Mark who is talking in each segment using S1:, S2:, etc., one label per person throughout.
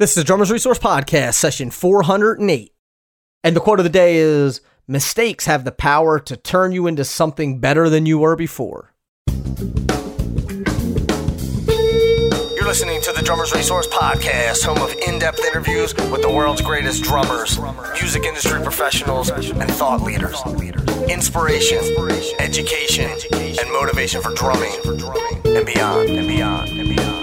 S1: This is the Drummers Resource Podcast, session 408. And the quote of the day is Mistakes have the power to turn you into something better than you were before. You're listening to the Drummers Resource Podcast, home of in depth interviews with the world's greatest drummers, music industry professionals, and thought leaders. Inspiration, education, and motivation for drumming and beyond, and beyond, and beyond, and beyond.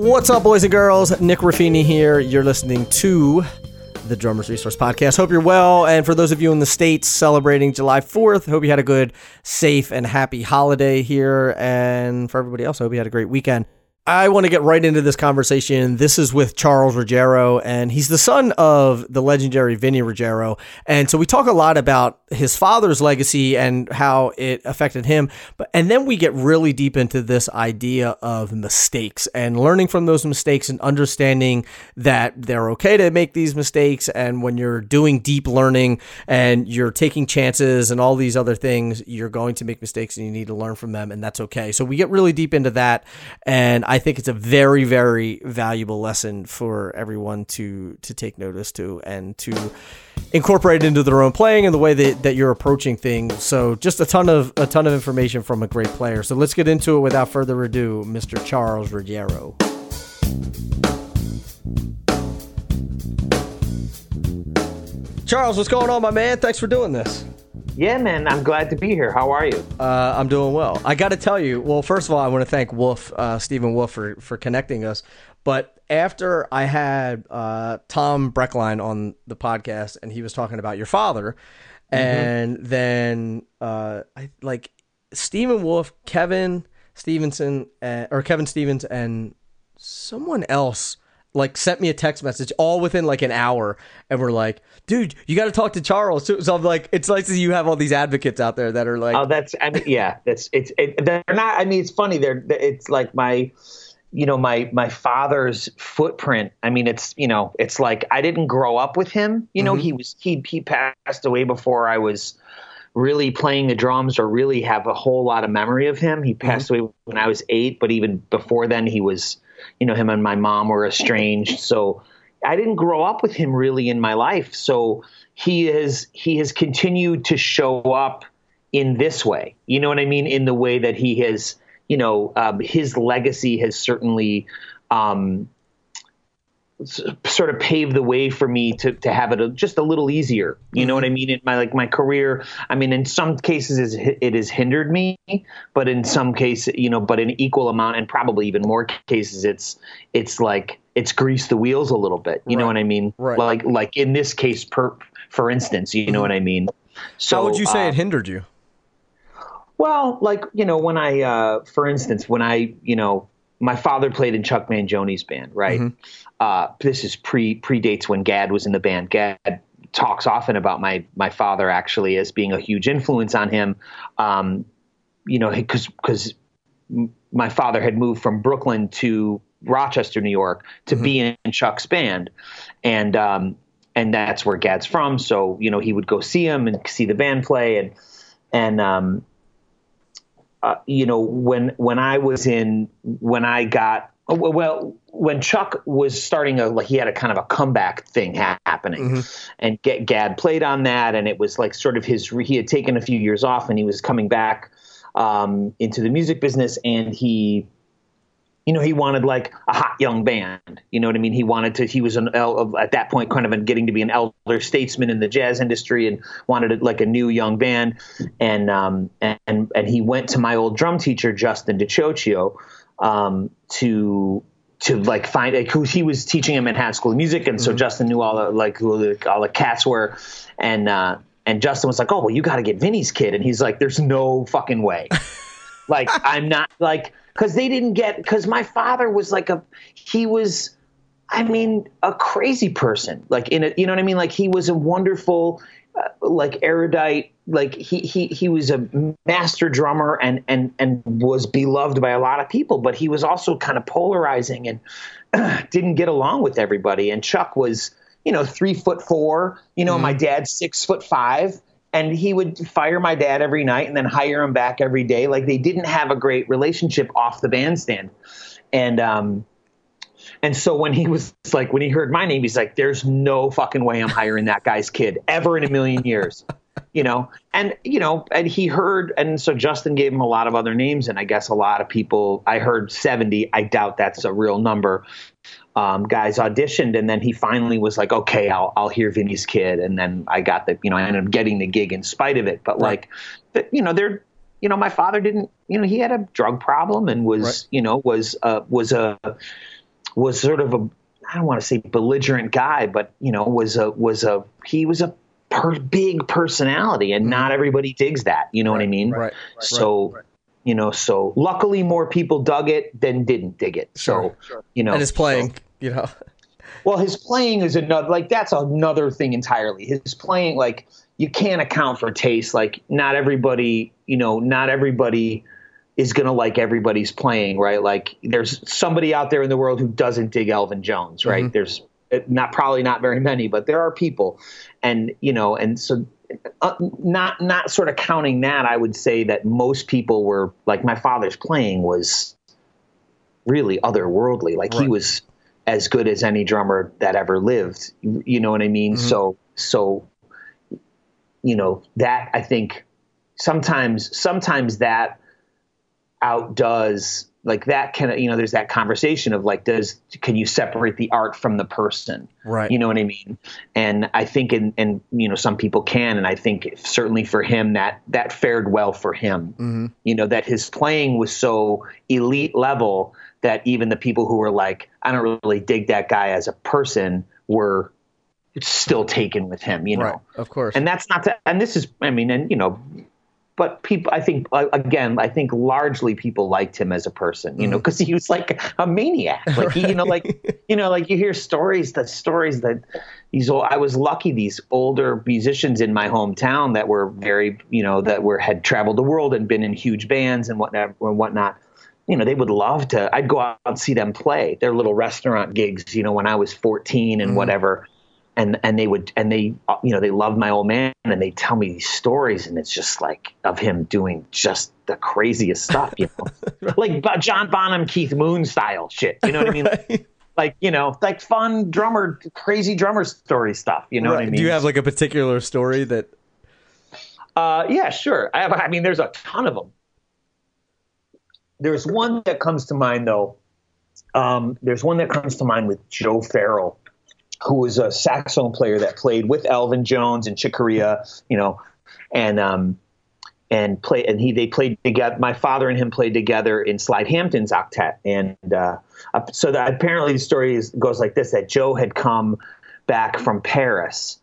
S1: What's up, boys and girls? Nick Ruffini here. You're listening to the Drummers Resource Podcast. Hope you're well. And for those of you in the States celebrating July 4th, hope you had a good, safe, and happy holiday here. And for everybody else, I hope you had a great weekend. I want to get right into this conversation. This is with Charles Ruggiero, and he's the son of the legendary Vinny Ruggiero. And so we talk a lot about his father's legacy and how it affected him. But and then we get really deep into this idea of mistakes and learning from those mistakes and understanding that they're okay to make these mistakes. And when you're doing deep learning and you're taking chances and all these other things, you're going to make mistakes and you need to learn from them, and that's okay. So we get really deep into that, and I think it's a very, very valuable lesson for everyone to to take notice to and to incorporate into their own playing and the way that, that you're approaching things. So just a ton of a ton of information from a great player. So let's get into it without further ado, Mr. Charles Ruggiero. Charles, what's going on, my man? Thanks for doing this.
S2: Yeah, man, I'm glad to be here. How are you?
S1: Uh, I'm doing well. I got to tell you, well, first of all, I want to thank Wolf, uh, Stephen Wolf, for, for connecting us. But after I had uh, Tom Brechtlein on the podcast and he was talking about your father, and then uh, I like Stephen Wolf, Kevin Stevenson, uh, or Kevin Stevens, and someone else like sent me a text message all within like an hour and we're like dude you got to talk to charles so, so i'm like it's nice that you have all these advocates out there that are like
S2: Oh, that's I mean, yeah, that's it's it, they're not. I mean, it's funny. They're it's like my, you know, my my father's footprint. I mean, it's you know, it's like I didn't grow up with him. You know, mm-hmm. he was he he passed away before I was really playing the drums or really have a whole lot of memory of him. He mm-hmm. passed away when I was eight, but even before then, he was, you know, him and my mom were estranged. So I didn't grow up with him really in my life. So he has he has continued to show up in this way. You know what I mean? In the way that he has, you know, um, his legacy has certainly. Um, sort of paved the way for me to, to have it a, just a little easier. You know what I mean? In my like my career, I mean, in some cases it has hindered me, but in some cases, you know, but in equal amount and probably even more cases, it's it's like it's greased the wheels a little bit. You know what I mean?
S1: Right.
S2: Like like in this case, per for instance, you know what I mean? So
S1: how would you say
S2: uh,
S1: it hindered you
S2: well, like you know, when I, uh, for instance, when I, you know, my father played in Chuck Mangione's band, right? Uh, this is pre predates when Gadd was in the band. Gadd talks often about my my father actually as being a huge influence on him. Um, you know, because because my father had moved from Brooklyn to Rochester, New York, to be in Chuck's band, and um, and that's where Gadd's from. So you know, he would go see him and see the band play, and and um, uh, you know, when when I was in when I got oh, well when Chuck was starting a like he had a kind of a comeback thing ha- happening, and G- Gadd played on that, and it was like sort of his he had taken a few years off, and he was coming back um, into the music business, and he you know, he wanted like a hot young band. You know what I mean? He wanted to. He was an at that point kind of getting to be an elder statesman in the jazz industry, and wanted like a new young band. And um and and he went to my old drum teacher Justin DiCioccio um, to to like find like who he was teaching him at Hat School of Music, and so Justin knew all the like who the, all the cats were, and uh, and Justin was like, oh well, you got to get Vinny's kid, and he's like, there's no fucking way. like I'm not like because they didn't get because my father was like a he was I mean a crazy person. Like in a you know what I mean? Like he was a wonderful uh, like erudite like he he he was a master drummer and and and was beloved by a lot of people but he was also kind of polarizing and didn't get along with everybody. And Chuck was you know three foot four you know my dad's six foot five and he would fire my dad every night and then hire him back every day. Like they didn't have a great relationship off the bandstand. And um, And so when he was like, when he heard my name, he's like, "There's no fucking way I'm hiring that guy's kid ever in a million years." You know, and you know, and he heard, and so Justin gave him a lot of other names, and I guess a lot of people. I heard 70. I doubt that's a real number. Um, guys auditioned, and then he finally was like, "Okay, I'll I'll hear Vinny's kid," and then I got the, you know, I ended up getting the gig in spite of it. But right. like, you know, they're you know, my father didn't, you know, he had a drug problem and was, right. you know, was uh, was a was sort of a I don't want to say belligerent guy, but you know, was a was a he was a per, big personality, and not mm-hmm. everybody digs that. You know
S1: right,
S2: what I mean?
S1: Right.
S2: right So. You know, so luckily more people dug it than didn't dig it.
S1: Sure,
S2: so, sure. you know,
S1: and his playing, so, you know,
S2: well, his playing is another like that's another thing entirely. His playing, like you can't account for taste. Like not everybody, you know, not everybody is going to like everybody's playing, right? Like there's somebody out there in the world who doesn't dig Elvin Jones, right? Mm-hmm. There's uh, not probably not very many, but there are people, and you know, and so uh, not not sort of counting that, I would say that most people were like my father's playing was really otherworldly. Like right. he was as good as any drummer that ever lived. You know what I mean? Mm-hmm. So so you know that I think sometimes sometimes that outdoes like that can you know there's that conversation of like does can you separate the art from the person?
S1: Right.
S2: You know what i mean? And i think and and you know some people can and i think certainly for him that that fared well for him.
S1: Mm-hmm.
S2: you know that his playing was so elite level that even the people who were like i don't really dig that guy as a person were still taken with him you know? Right.
S1: of course.
S2: And that's not to and this is i mean and you know but people, I think, again, I think largely people liked him as a person, you know, because mm-hmm. he was like a maniac. Like, he, you know, like, you know, like you hear stories, the stories that these old, I was lucky these older musicians in my hometown that were very, you know, that were, had traveled the world and been in huge bands and whatnot, and whatnot. You know, they would love to, I'd go out and see them play their little restaurant gigs, you know, when I was 14 and mm. whatever and and they would and they uh, you know they love my old man and they tell me these stories and it's just like of him doing just the craziest stuff you know? Like john bonham keith moon style shit you know what i mean? Right. like you know like fun drummer crazy drummer story stuff you know right. what i mean
S1: do you have like a particular story that
S2: uh yeah sure. I have i mean there's a ton of them there's one that comes to mind though. Um, there's one that comes to mind with joe farrell who was a saxophone player that played with Elvin Jones and Chick Corea, you know, and um, and play and he they played together. My father and him played together in Slide Hampton's octet, and uh, so that apparently the story is, goes like this: that Joe had come back from Paris.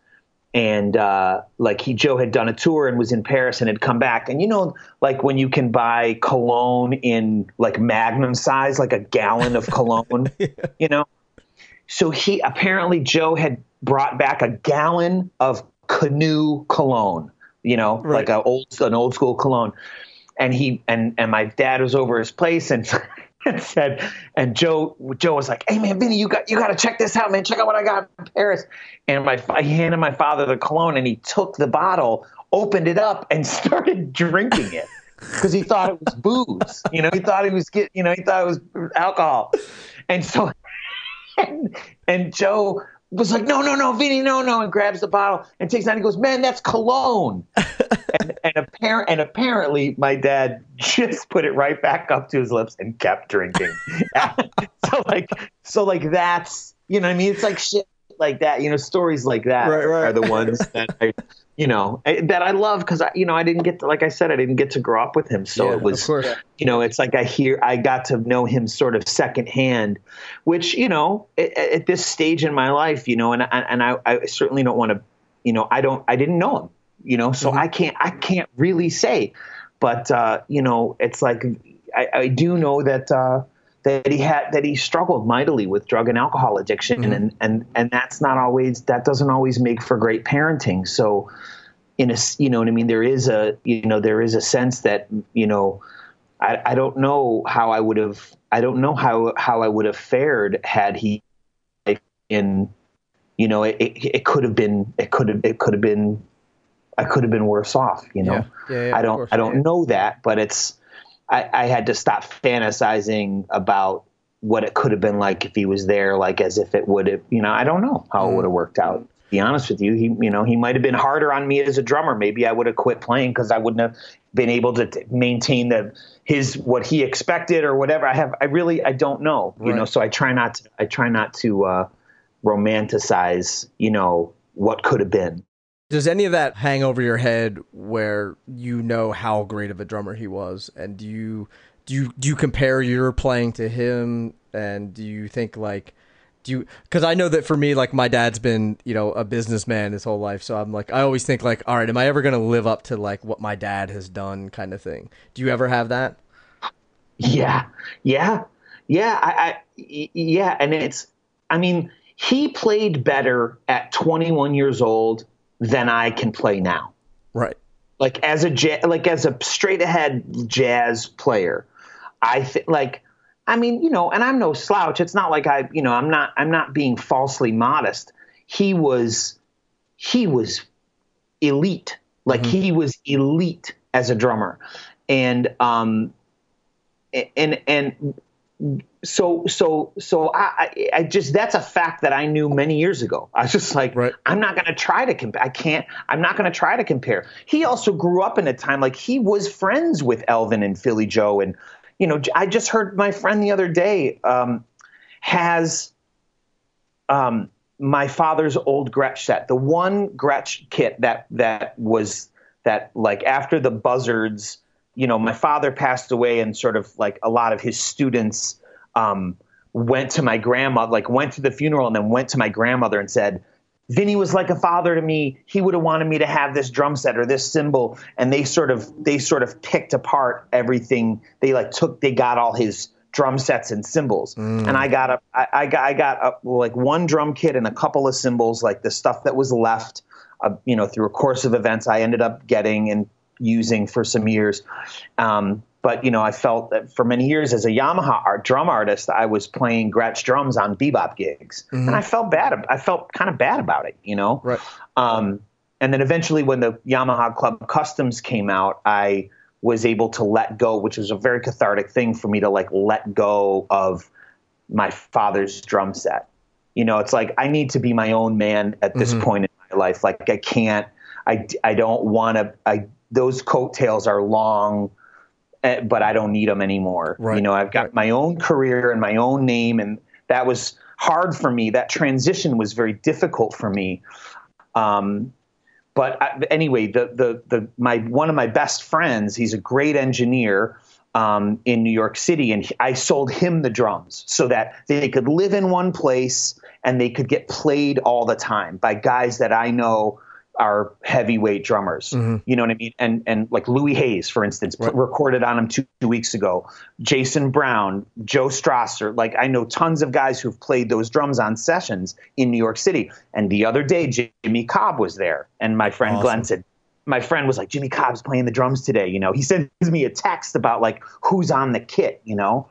S2: And uh, like he, Joe had done a tour and was in Paris and had come back. And you know, like when you can buy cologne in like Magnum size, like a gallon of cologne, yeah. you know, so he apparently Joe had brought back a gallon of canoe cologne, you know, right. like a old an old school cologne. And he and and my dad was over his place and and said, and Joe Joe was like, "Hey man, Vinny, you got you got to check this out, man. Check out what I got in Paris." And my he handed my father the cologne, and he took the bottle, opened it up, and started drinking it because he thought it was booze. You know, he thought he was get, you know, he thought it was alcohol, and so and, and Joe was like, no, no, no, Vinny, no, no, and grabs the bottle and takes it out and he goes, man, that's cologne. and, and, apparent, and apparently my dad just put it right back up to his lips and kept drinking. so like, so like that's, you know what I mean? It's like shit like that, you know, stories like that
S1: right, right.
S2: are the ones that I, you know, that I love because I, you know, I didn't get to, like I said, I didn't get to grow up with him, so
S1: yeah,
S2: it was,
S1: you
S2: know, it's like I hear, I got to know him sort of secondhand, which you know, at, at this stage in my life, you know, and and I, I certainly don't want to, you know, I don't, I didn't know him, you know, so mm-hmm. I can't, I can't really say, but uh, you know, it's like I, I do know that. Uh, that he had that he struggled mightily with drug and alcohol addiction. Mm-hmm. and and and that's not always that doesn't always make for great parenting. So in a you know what I mean? There is a you know there is a sense that you know I, I don't know how I would have I don't know how how I would have fared had he in you know it, it, it could have been it could have it could have been I could have been worse off you know?
S1: Yeah. Yeah, yeah,
S2: I don't I don't know that but it's I, I had to stop fantasizing about what it could have been like if he was there, like as if it would have, you know, I don't know how it would have worked out. To be honest with you, he, you know, he might have been harder on me as a drummer. Maybe I would have quit playing because I wouldn't have been able to t- maintain the his what he expected or whatever. I have, I really, I don't know, you
S1: Right.
S2: know. So I try not to, I try not to uh, romanticize, you know, what could have been.
S1: Does any of that hang over your head where you know how great of a drummer he was, and do you do you do you compare your playing to him, and do you think like do you because I know that for me like my dad's been you know a businessman his whole life, so I'm like I always think like all right, am I ever gonna live up to like what my dad has done kind of thing? Do you ever have that?
S2: Yeah, yeah, yeah. I, I yeah, and it's. I mean, he played better at 21 years old than I can play now.
S1: Right.
S2: Like as a ja- like as a straight ahead jazz player, I think like. I mean, you know, and I'm no slouch. It's not like I, you know, I'm not. I'm not being falsely modest. He was, he was elite. Like he was elite as a drummer, and um, and and so so so I, I just that's a fact that I knew many years ago. I was just like,
S1: Right.
S2: I'm not going to try to compare. I can't. I'm not going to try to compare. He also grew up in a time like he was friends with Elvin and Philly Joe, and you know, I just heard my friend the other day um, has um, my father's old Gretsch set, the one Gretsch kit that that was that like after the Buzzards, you know, my father passed away, and sort of like a lot of his students um, went to my grandma, like went to the funeral, and then went to my grandmother and said. Vinny was like a father to me. He would have wanted me to have this drum set or this cymbal, and they sort of they sort of picked apart everything. They like took they got all his drum sets and cymbals, and I got a I, I got I got a, like one drum kit and a couple of cymbals, like the stuff that was left, uh, you know, through a course of events. I ended up getting and using for some years. Um, but you know, I felt that for many years as a Yamaha art, drum artist, I was playing Gretsch drums on bebop gigs, and I felt bad. I felt kind of bad about it, you know.
S1: Right.
S2: Um, and then eventually, when the Yamaha Club Customs came out, I was able to let go, which was a very cathartic thing for me to like let go of my father's drum set. You know, it's like I need to be my own man at this point in my life. Like I can't, I, I don't want to. I those coattails are long, but I don't need them anymore.
S1: Right,
S2: You know, I've got
S1: right.
S2: my own career and my own name, and that was hard for me. That transition was very difficult for me. Um, but I, anyway, the, the the my one of my best friends, he's a great engineer um, in New York City, and he- I sold him the drums so that they could live in one place and they could get played all the time by guys that I know are heavyweight drummers. Mm-hmm. You know what I mean? And and like Louis Hayes, for instance, pl- recorded on him two, two weeks ago. Jason Brown, Joe Strasser. Like I know tons of guys who've played those drums on sessions in New York City. And the other day, Jimmy Cobb was there, and my friend Glenn said. My friend was like, Jimmy Cobb's playing the drums today. You know, he sends me a text about like who's on the kit. You know,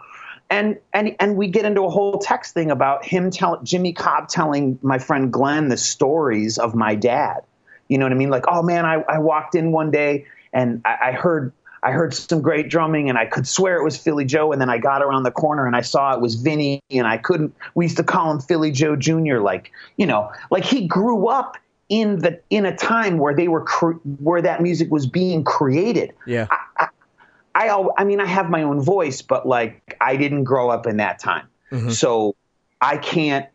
S2: and and and we get into a whole text thing about him telling Jimmy Cobb telling my friend Glenn the stories of my dad. You know what I mean? Like, oh man, I, I walked in one day and I, I heard I heard some great drumming and I could swear it was Philly Joe. And then I got around the corner and I saw it was Vinny and I couldn't. We used to call him Philly Joe Jr. Like, you know, like he grew up in the in a time where they were cre- where that music was being created.
S1: Yeah.
S2: I al- I mean I have my own voice, but like I didn't grow up in that time, mm-hmm. so I can't.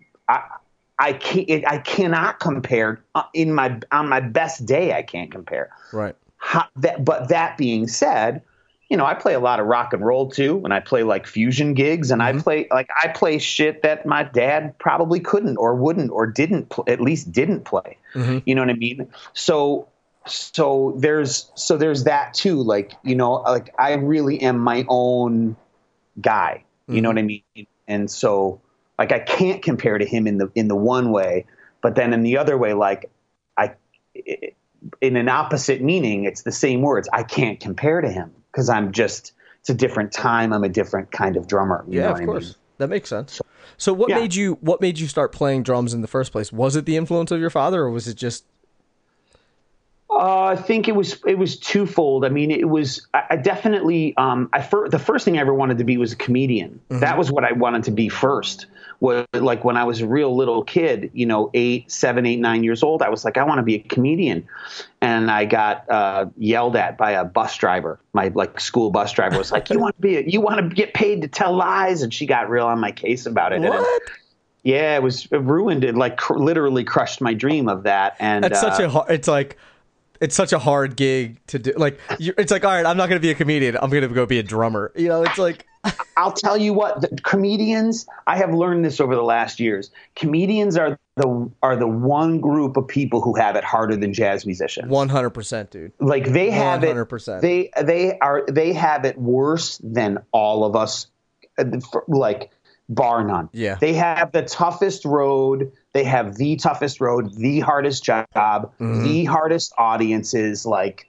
S2: I, can't. It, I cannot compare uh, in my on my best day. I can't compare.
S1: Right.
S2: How, that, but that being said, you know I play a lot of rock and roll too, and I play like fusion gigs, and I mm-hmm. play like I play shit that my dad probably couldn't or wouldn't or didn't pl- at least didn't play. Mm-hmm. You know what I mean? So so there's so there's that too like you know like i really am my own guy you know mm-hmm. what i mean and so like i can't compare to him in the in the one way but then in the other way like i i- in an opposite meaning it's the same words i can't compare to him because i'm just it's a different time i'm a different kind of drummer you know
S1: Yeah,
S2: what
S1: of
S2: I
S1: course.
S2: mean?
S1: That makes sense. So what
S2: Yeah.
S1: made you what made you start playing drums in the first place? Was it the influence of your father or was it just
S2: Uh, I think it was it was twofold. I mean, it was I, I definitely um, I fir- the first thing I ever wanted to be was a comedian. Mm-hmm. That was what I wanted to be first. Was like when I was a real little kid, you know, eight, seven, eight, nine years old. I was like, I want to be a comedian, and I got uh, yelled at by a bus driver. My like school bus driver was like, "You want to be a, you want to get paid to tell lies," and she got real on my case about it.
S1: What?
S2: And, yeah, it was it ruined it. Like cr- literally crushed my dream of that. And
S1: that's
S2: uh,
S1: such a hard. It's like it's such a hard gig to do. Like it's like all right, I'm not going to be a comedian. I'm going to go be a drummer. You know, it's like.
S2: I'll tell you what, the comedians. I have learned this over the last years. Comedians are the are the one group of people who have it harder than jazz musicians.
S1: One hundred percent, dude.
S2: Like they have 100%. it. They they are they have it worse than all of us. Uh, like bar none.
S1: Yeah.
S2: They have the toughest road. They have the toughest road, the hardest job, mm-hmm. the hardest audiences. Like,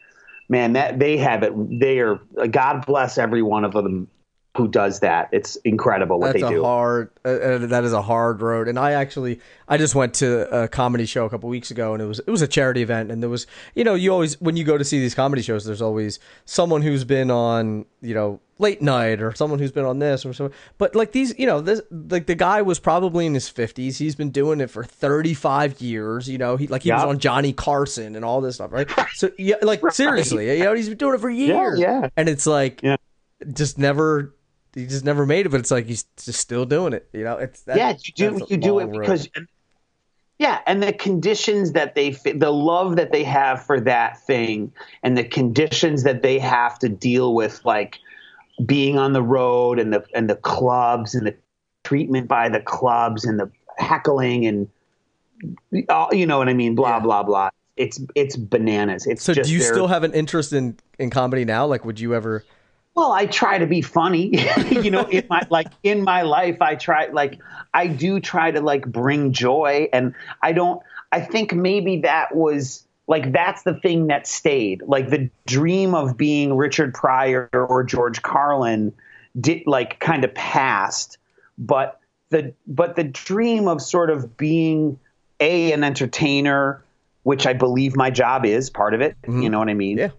S2: man, that they have it. They are. God bless every one of them who does that. It's incredible what
S1: That's
S2: they do.
S1: Hard, uh, uh, that is a hard road. And I actually, I just went to a comedy show a couple weeks ago, and it was it was a charity event, and there was, you know, you always when you go to see these comedy shows, there's always someone who's been on, you know, late night or someone who's been on this or so. But like these, you know, this like the guy was probably in his fifties. He's been doing it for thirty five years. You know, he like he yep. was on Johnny Carson and all this stuff, right? So yeah, like right. seriously, you know, he's been doing it for years.
S2: Yeah, yeah.
S1: And it's like, yeah. just never he just never made it, but it's like he's just still doing it. You know, it's
S2: that, yeah, you do you do it road. because yeah, and the conditions that they the love that they have for that thing, and the conditions that they have to deal with, like being on the road and the and the clubs and the treatment by the clubs and the heckling and uh, you know what I mean, blah yeah. blah blah. It's it's bananas. It's
S1: so. do you still have an interest in in comedy now? Like, would you ever?
S2: Well, I try to be funny. you know, in my like in my life, I try like I do try to like bring joy, and I don't. I think maybe that was like that's the thing that stayed. Like the dream of being Richard Pryor or George Carlin did like kind of passed, but the but the dream of sort of being a an entertainer, which I believe my job is part of it. Mm-hmm. You know what I mean?
S1: Yeah.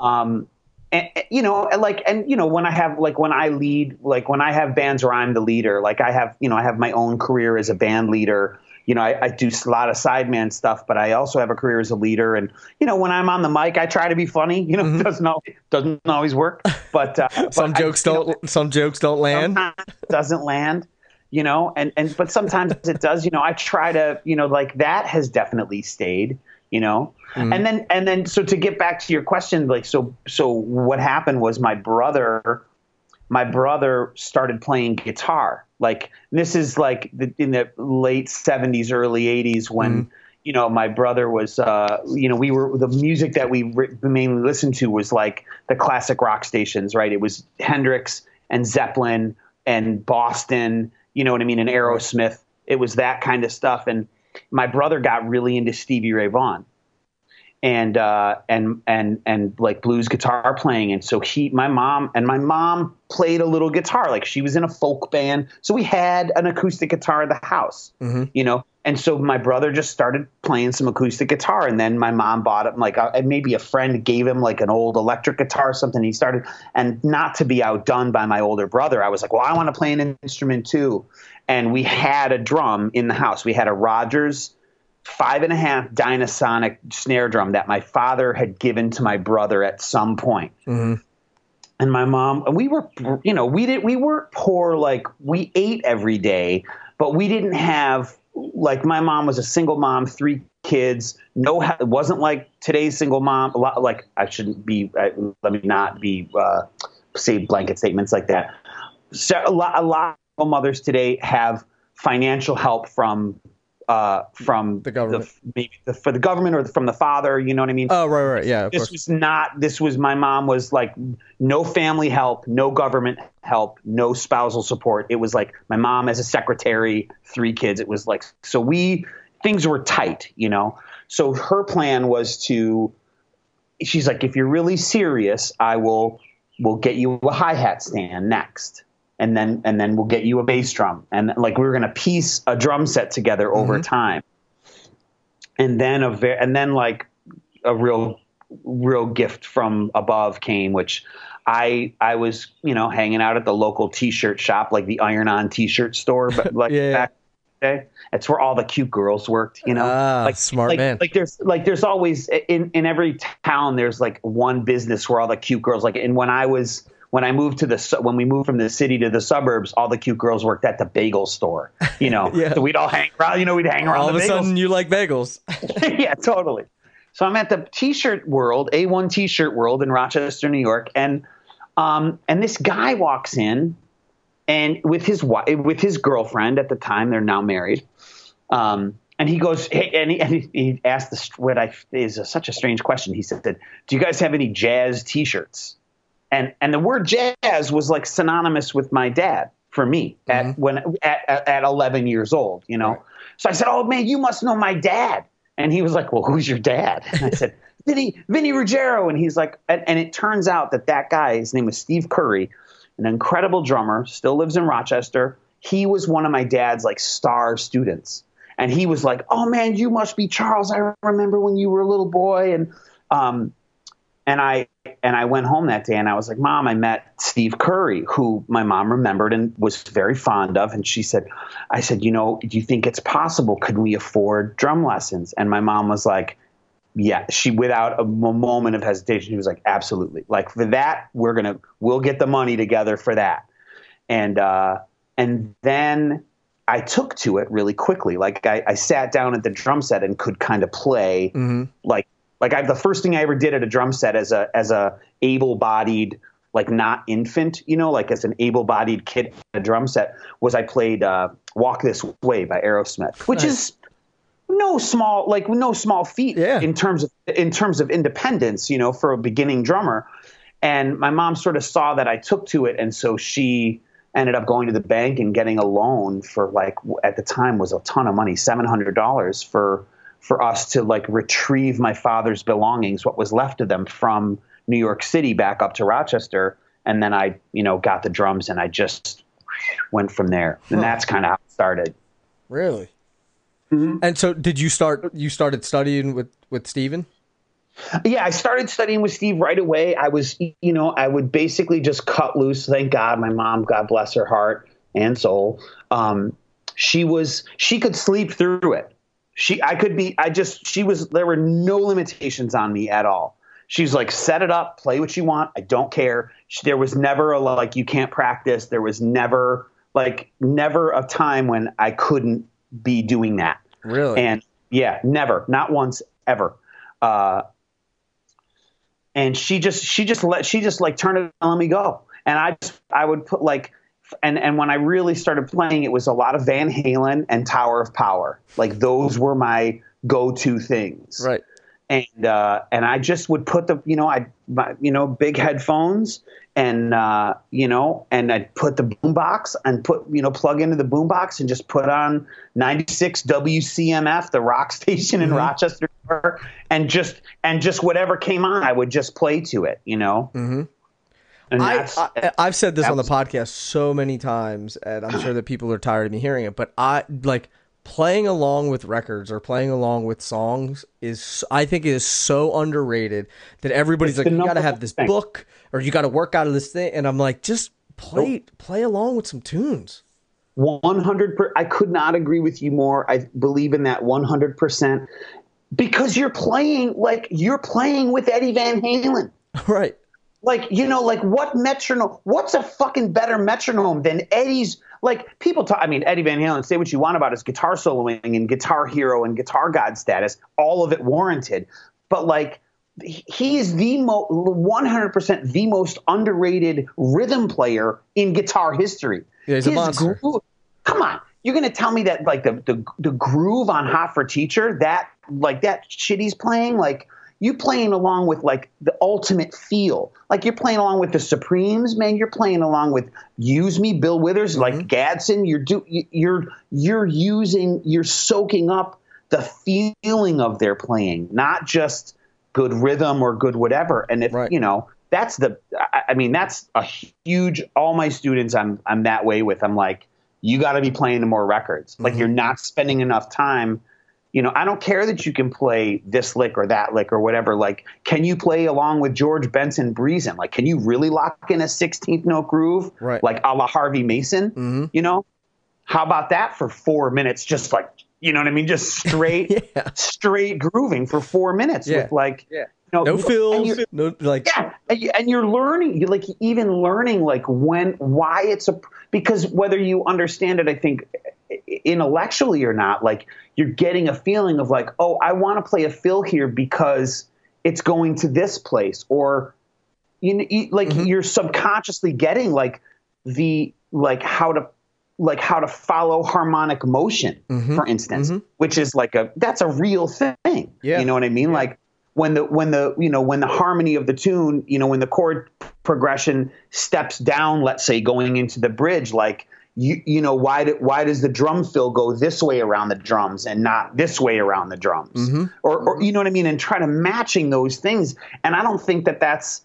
S2: Um, and, you know, like, and you know, when I have like when I lead, like when I have bands where I'm the leader, like I have, you know, I have my own career as a band leader. You know, I, I do a lot of sideman stuff, but I also have a career as a leader. And you know, when I'm on the mic, I try to be funny. You know, mm-hmm. doesn't always, doesn't always work, but uh,
S1: some
S2: but
S1: jokes I, don't. Know, some jokes don't land.
S2: Doesn't land. You know, and and but sometimes it does. You know, I try to. You know, like that has definitely stayed you know? Mm-hmm. and then and then so to get back to your question like so so what happened was my brother my brother started playing guitar. Like this is like the, in the late 70s early 80s when mm-hmm. you know my brother was uh, you know we were the music that we re- mainly listened to was like the classic rock stations right? It was hendrix and zeppelin and boston you know what i mean and aerosmith. It was that kind of stuff. And my brother got really into Stevie Ray Vaughan and uh, and and and like blues guitar playing. And so he, my mom, and my mom played a little guitar. Like she was in a folk band, so we had an acoustic guitar in the house, mm-hmm. you know. And so my brother just started playing some acoustic guitar, and then my mom bought him like a, maybe a friend gave him like an old electric guitar or something. He started, and not to be outdone by my older brother, I was like, well, I want to play an instrument too and we had a drum in the house. We had a Rogers five and a half Dynasonic snare drum that my father had given to my brother at some point. Mm-hmm. And my mom, we were, you know, we did, we weren't poor. Like we ate every day, but we didn't have like my mom was a single mom, three kids. No, it wasn't like today's single mom. A lot like I shouldn't be. Uh, let me not be uh, say blanket statements like that. So a lot, a lot mothers today have financial help from uh, from
S1: the government,
S2: the, maybe the, for the government or from the father. You know what I mean?
S1: Oh, right, right, yeah.
S2: this
S1: course.
S2: was not. This was my mom was like no family help, no government help, no spousal support. It was like my mom as a secretary, three kids. It was like so we things were tight, you know. So her plan was to. She's like, if you're really serious, I will will get you a hi hat stand next and then and then we'll get you a bass drum and like we were going to piece a drum set together over mm-hmm. time and then a ve- and then like a real real gift from above came, which I I was you know hanging out at the local T-shirt shop, like the Iron On T-shirt store, but like
S1: Yeah.
S2: back day. It's where all the cute girls worked, you know.
S1: Ah,
S2: like
S1: smart
S2: like,
S1: man.
S2: Like there's like there's always in in every town there's like one business where all the cute girls like. And when I was when I moved to the when we moved from the city to the suburbs, all the cute girls worked at the bagel store, you know.
S1: Yeah.
S2: So we'd all hang around, you know, we'd hang around
S1: All of a sudden, you like bagels.
S2: yeah, totally. So I'm at the T-shirt world, A1 T-shirt world in Rochester, New York, and um, and this guy walks in, and with his wife, with his girlfriend at the time, they're now married. Um, and he goes, hey, and he, and he, he asked this what I is a, such a strange question. He said, "Do you guys have any jazz T-shirts?" And and the word jazz was like synonymous with my dad for me at when at, at, at 11 years old, you know.
S1: Right.
S2: So I said, "Oh man, you must know my dad." And he was like, "Well, who's your dad?" And I said, "Vinny, Vinny Ruggiero." And he's like, and, and it turns out that that guy, his name was Steve Curry, an incredible drummer, still lives in Rochester. He was one of my dad's like star students, and he was like, "Oh man, you must be Charles. I remember when you were a little boy." And um, and I and I went home that day and I was like, "Mom, I met Steve Curry, who my mom remembered and was very fond of." And she said, "I said, you know, do you think it's possible? Could we afford drum lessons?" And my mom was like, "Yeah." She, without a moment of hesitation, she was like, "Absolutely! Like for that, we're gonna we'll get the money together for that." And uh, and then I took to it really quickly. Like I, I sat down at the drum set and could kind of play like like I the first thing I ever did at a drum set as a as a able bodied like not infant, you know, like as an able bodied kid at a drum set was I played uh, Walk This Way by Aerosmith, which
S1: Nice.
S2: is no small like no small feat
S1: Yeah.
S2: in terms of in terms of independence, you know, for a beginning drummer. And my mom sort of saw that I took to it, and so she ended up going to the bank and getting a loan for like at the time was a ton of money, seven hundred dollars for for us to like retrieve my father's belongings, what was left of them from New York City back up to Rochester, and then I you know got the drums and I just went from there, and that's kind of how it started.
S1: Really?
S2: Mm-hmm.
S1: And so, did you start? You started studying with with Steven?
S2: Yeah, I started studying with Steve right away. I was, you know, I would basically just cut loose. Thank God, my mom, God bless her heart and soul. Um, she was, she could sleep through it. She, I could be, I just, she was, there were no limitations on me at all. She's like, set it up, play what you want. I don't care. She, there was never a like, you can't practice. There was never like, never a time when I couldn't be doing that.
S1: Really?
S2: And yeah, never, not once, ever. Uh, and she just, she just let, she just like turned it and let me go. And I just, I would put like, and and when I really started playing, it was a lot of Van Halen and Tower of Power. Like those were my go-to things
S1: right.
S2: and uh, and I just would put the you know I my, you know big headphones and uh, you know and I'd put the boombox and put you know plug into the boombox and just put on 96 WCMF the rock station in Rochester New York, and just and just whatever came on I would just play to it you know mm-hmm. And
S1: I, I, I've said this on the podcast so many times, and I'm sure that people are tired of me hearing it. But I like playing along with records or playing along with songs is I think is so underrated that everybody's
S2: It's
S1: like you got to have this
S2: thing.
S1: book or you got to work out of this thing, and I'm like just play play along with some tunes.
S2: 100 per, I could not agree with you more. I believe in that 100% because you're playing like you're playing with Eddie Van Halen.
S1: right.
S2: Like, you know, like what metronome, what's a fucking better metronome than Eddie's? Like, people talk, I mean, Eddie Van Halen, say what you want about his guitar soloing and guitar hero and guitar god status, all of it warranted. But like, he- is the mo 100% the most underrated rhythm player in guitar history.
S1: Yeah, he's a monster.
S2: groove- come on. You're going to tell me that like the, the, the groove on Hot for Teacher, that like that shit he's playing, like you playing along with like the ultimate feel. Like you're playing along with the Supremes, man. You're playing along with Use Me, Bill Withers, like mm-hmm. Gadson. You're do you- you're you're using you're soaking up the feeling of their playing, not just good rhythm or good whatever. And if
S1: Right.
S2: you know that's the I, I mean that's a huge. All my students, I'm I'm that way with. I'm like you got to be playing more records. Like mm-hmm. you're not spending enough time you know, I don't care that you can play this lick or that lick or whatever. Like, can you play along with George Benson breezing? Like, can you really lock in a 16th note groove?
S1: Right.
S2: Like a la Harvey Mason,
S1: Mm-hmm.
S2: you know? How about that for four minutes? Just like, you know what I mean? Just straight,
S1: Yeah.
S2: straight grooving for four minutes
S1: Yeah.
S2: with like,
S3: Yeah.
S2: you know,
S1: No fills, no like
S2: yeah, and, you, and you're learning, you like even learning like when, why it's a because whether you understand it, I think intellectually or not, like you're getting a feeling of like, oh, I want to play a fill here because it's going to this place, or you, know, you like mm-hmm. you're subconsciously getting like the like how to like how to follow harmonic motion, mm-hmm. for instance, mm-hmm. which is like a that's a real thing.
S1: Yeah.
S2: You know what I mean? Like when the when the you know when the harmony of the tune, you know, when the chord progression steps down, let's say going into the bridge, like you you know why do, why does the drum fill go this way around the drums and not this way around the drums, or, or you know what I mean, and try to matching those things. And I don't think that that's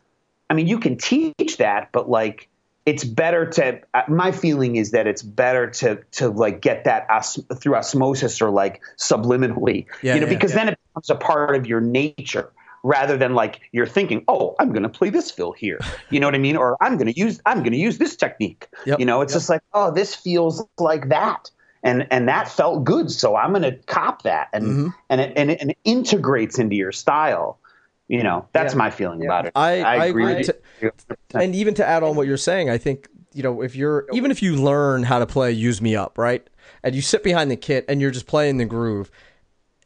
S2: I mean, you can teach that, but like, it's better to. uh, My feeling is that it's better to to like get that os- through osmosis or like subliminally,
S1: Yeah,
S2: you know,
S1: yeah,
S2: because then it becomes a part of your nature rather than like you're thinking, oh, I'm going to play this fill here, you know what I mean, or I'm going to use I'm going to use this technique.
S1: Yep,
S2: You know, it's just like, oh, this feels like that. And, and that felt good, so I'm going to cop that, and
S1: Mm-hmm.
S2: and it, and it, and it integrates into your style. You know, that's
S1: Yeah.
S2: my feeling about it.
S1: I- I
S2: agree
S1: agree
S2: with you.
S1: and even to add on what you're saying, I think you know if you're even if you learn how to play "Use Me Up," right, and you sit behind the kit and you're just playing the groove,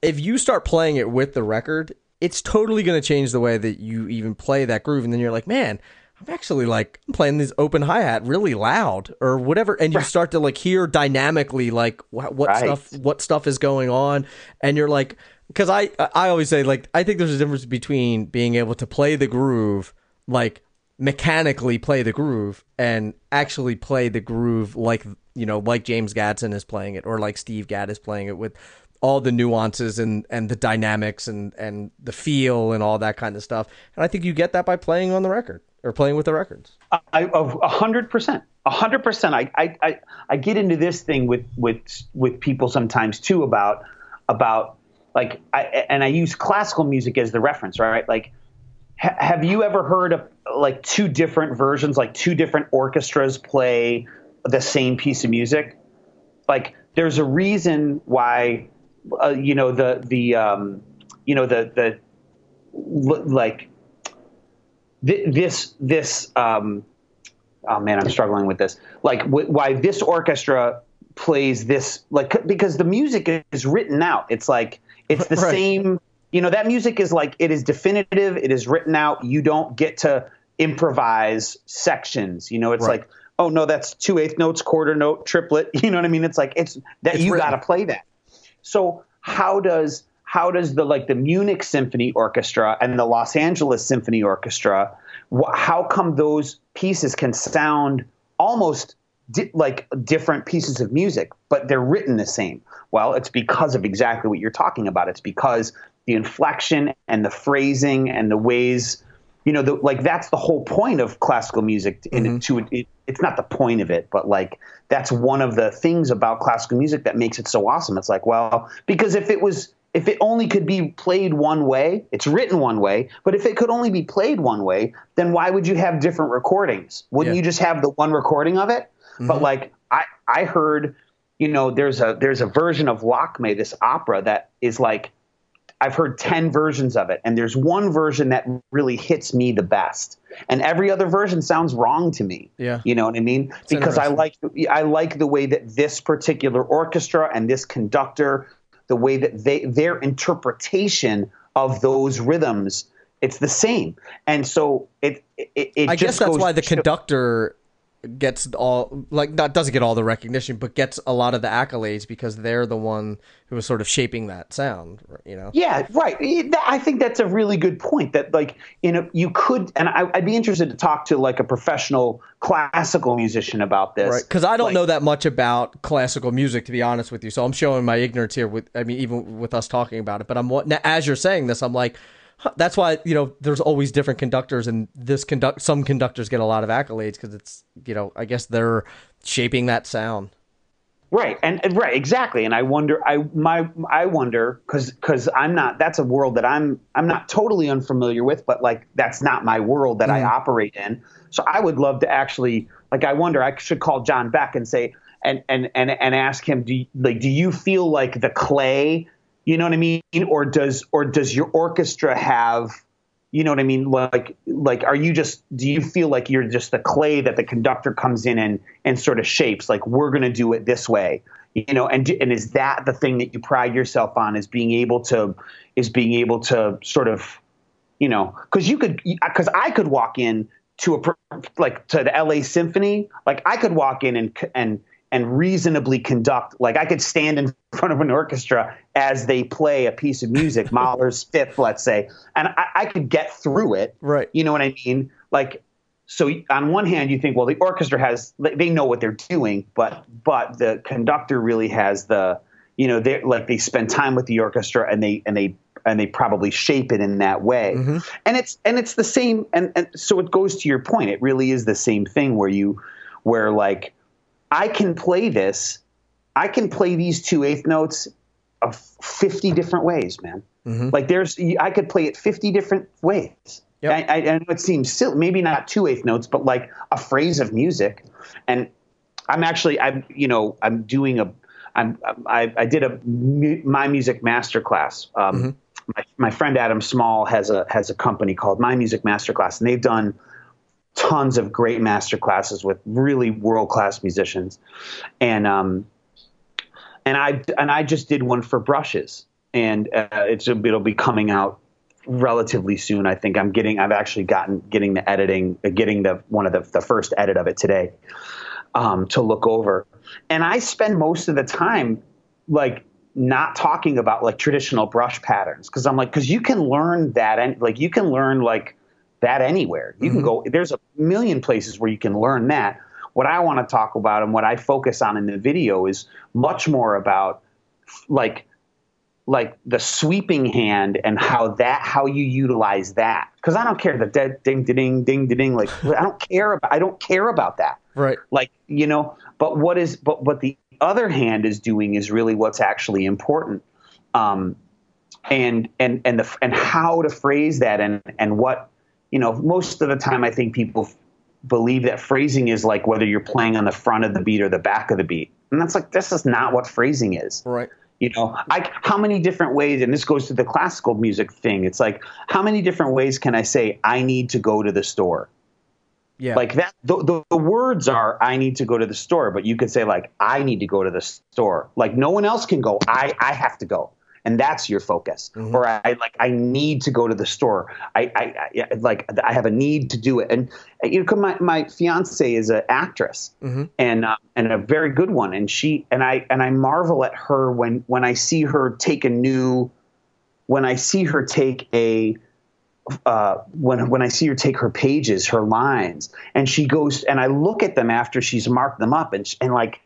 S1: if you start playing it with the record, it's totally going to change the way that you even play that groove, and then you're like, man. I'm actually like I'm playing this open hi hat really loud or whatever, and you start to like hear dynamically like what, what
S2: Right.
S1: stuff what stuff is going on, and you're like, because I I always say like I think there's a difference between being able to play the groove like mechanically play the groove and actually play the groove like you know like James Gadson is playing it or like Steve Gadd is playing it with all the nuances and and the dynamics and and the feel and all that kind of stuff and I think you get that by playing on the record or playing with the records
S2: a hundred percent, a hundred percent. I, I, I, get into this thing with, with, with people sometimes too about, about like, I, and I use classical music as the reference, right? Like, ha- have you ever heard of like two different versions, like two different orchestras play the same piece of music? Like, there's a reason why, uh, you know, the, the, um, you know, the, the, like, thi- this this um oh man i'm struggling with this. Like wh- why this orchestra plays this like because the music is written out. It's like it's the
S1: Right.
S2: same you know that music is like it is definitive it is written out. You don't get to improvise sections you know? It's
S1: Right.
S2: like oh no that's two eighth notes quarter note triplet you know what i mean? It's like it's that
S1: It's
S2: you got to play that so how does how does the like the Munich Symphony Orchestra and the Los Angeles Symphony Orchestra wh- how come those pieces can sound almost di- like different pieces of music but they're written the same? Well it's because of exactly what you're talking about. It's because the inflection and the phrasing and the ways you know the, like that's the whole point of classical music in mm-hmm. to it, it's not the point of it but like that's one of the things about classical music that makes it so awesome. It's like well because if it was if it only could be played one way it's written one way but if it could only be played one way then why would you have different recordings? Wouldn't
S1: Yeah.
S2: you just have the one recording of it? But mm-hmm. like i i heard you know there's a there's a version of Lakme this opera that is like I've heard 10 versions of it, and there's one version that really hits me the best. And every other version sounds wrong to me.
S1: Yeah.
S2: You know what I mean? because I like I like the way that this particular orchestra and this conductor, the way that they their interpretation of those rhythms, it's the same. And so it it, it
S1: I guess that's why the
S2: to
S1: conductor gets all like not doesn't get all the recognition, but gets a lot of the accolades because they're the one who was sort of shaping that sound. You know.
S2: Yeah, right. I think that's a really good point. That like you know you could, and I, I'd be interested to talk to like a professional classical musician about this.
S1: Right, because I don't
S2: Like,
S1: know that much about classical music, to be honest with you. So I'm showing my ignorance here. With I mean, even with us talking about it, but I'm as you're saying this, I'm like, that's why you know there's always different conductors, and this conduct some conductors get a lot of accolades because it's you know I guess they're shaping that sound.
S2: Right, and, and right, exactly. And I wonder, I my I wonder because because I'm not. That's a world that I'm I'm not totally unfamiliar with, but like that's not my world that I mm. operate in. So I would love to actually like. I wonder. I should call John Beck and say and and and and ask him. Do you, like do you feel like the clay? You know what I mean? Or does or does your orchestra have you know what I mean? Like, like, are you just? Do you feel like you're just the clay that the conductor comes in and and sort of shapes? Like, we're going to do it this way, you know? And and is that the thing that you pride yourself on? Is being able to, is being able to sort of, you know, because you could, because I could walk in to a like to the L.A. Symphony, like I could walk in and and and reasonably conduct. Like I could stand in front of an orchestra as they play a piece of music, Mahler's Fifth, let's say, and I, I, could get through it.
S1: Right.
S2: You know what I mean? Like, so on one hand, you think, well, the orchestra has they know what they're doing, but but the conductor really has the, you know, they like they spend time with the orchestra and they and they and they probably shape it in that way. Mm-hmm. And it's and it's the same. And, and so it goes to your point. It really is the same thing where you where like I can play this. I can play these two eighth notes of 50 different ways, man. Mm-hmm. Like there's, I could play it 50 different ways. Yep. I, I, I know it seems silly, maybe not two eighth notes, but like a phrase of music. And I'm actually, I'm, you know, I'm doing a, I'm, I, I did a my music masterclass. Um, mm-hmm. my, my friend Adam Small has a has a company called My Music Masterclass, and they've done tons of great master classes with really world class musicians, and um, and I and I just did one for brushes, and uh, it's it'll be coming out relatively soon. I think I'm getting I've actually gotten getting the editing uh, getting the one of the the first edit of it today um, to look over, and I spend most of the time like not talking about like traditional brush patterns. Because I'm like because you can learn that and like you can learn like that anywhere. You mm-hmm. can go, there's a million places where you can learn that. What I want to talk about and what I focus on in the video is much more about like like the sweeping hand and how that how you utilize that because I don't care the dead ding ding ding ding ding like I don't care about I don't care about that
S1: right
S2: like you know but what is but what the other hand is doing is really what's actually important um and and and the and how to phrase that and and what you know, most of the time I think people believe that phrasing is like whether you're playing on the front of the beat or the back of the beat. And that's like, this is not what phrasing is.
S1: Right.
S2: You know, I, how many different ways, and this goes to the classical music thing. It's like, how many different ways can I say, I need to go to the store?
S1: Yeah.
S2: Like that, the, the, the, words are, I need to go to the store, but you could say, like, I need to go to the store. Like, no one else can go. I, I have to go and that's your focus. Mm-hmm. Or I like I need to go to the store. I, I, I like I have a need to do it. And you know, my my fiance is an actress mm-hmm. and uh, and a very good one. And she and I and I marvel at her when when I see her take a new when I see her take a uh, when when I see her take her pages, her lines, and she goes and I look at them after she's marked them up, and and like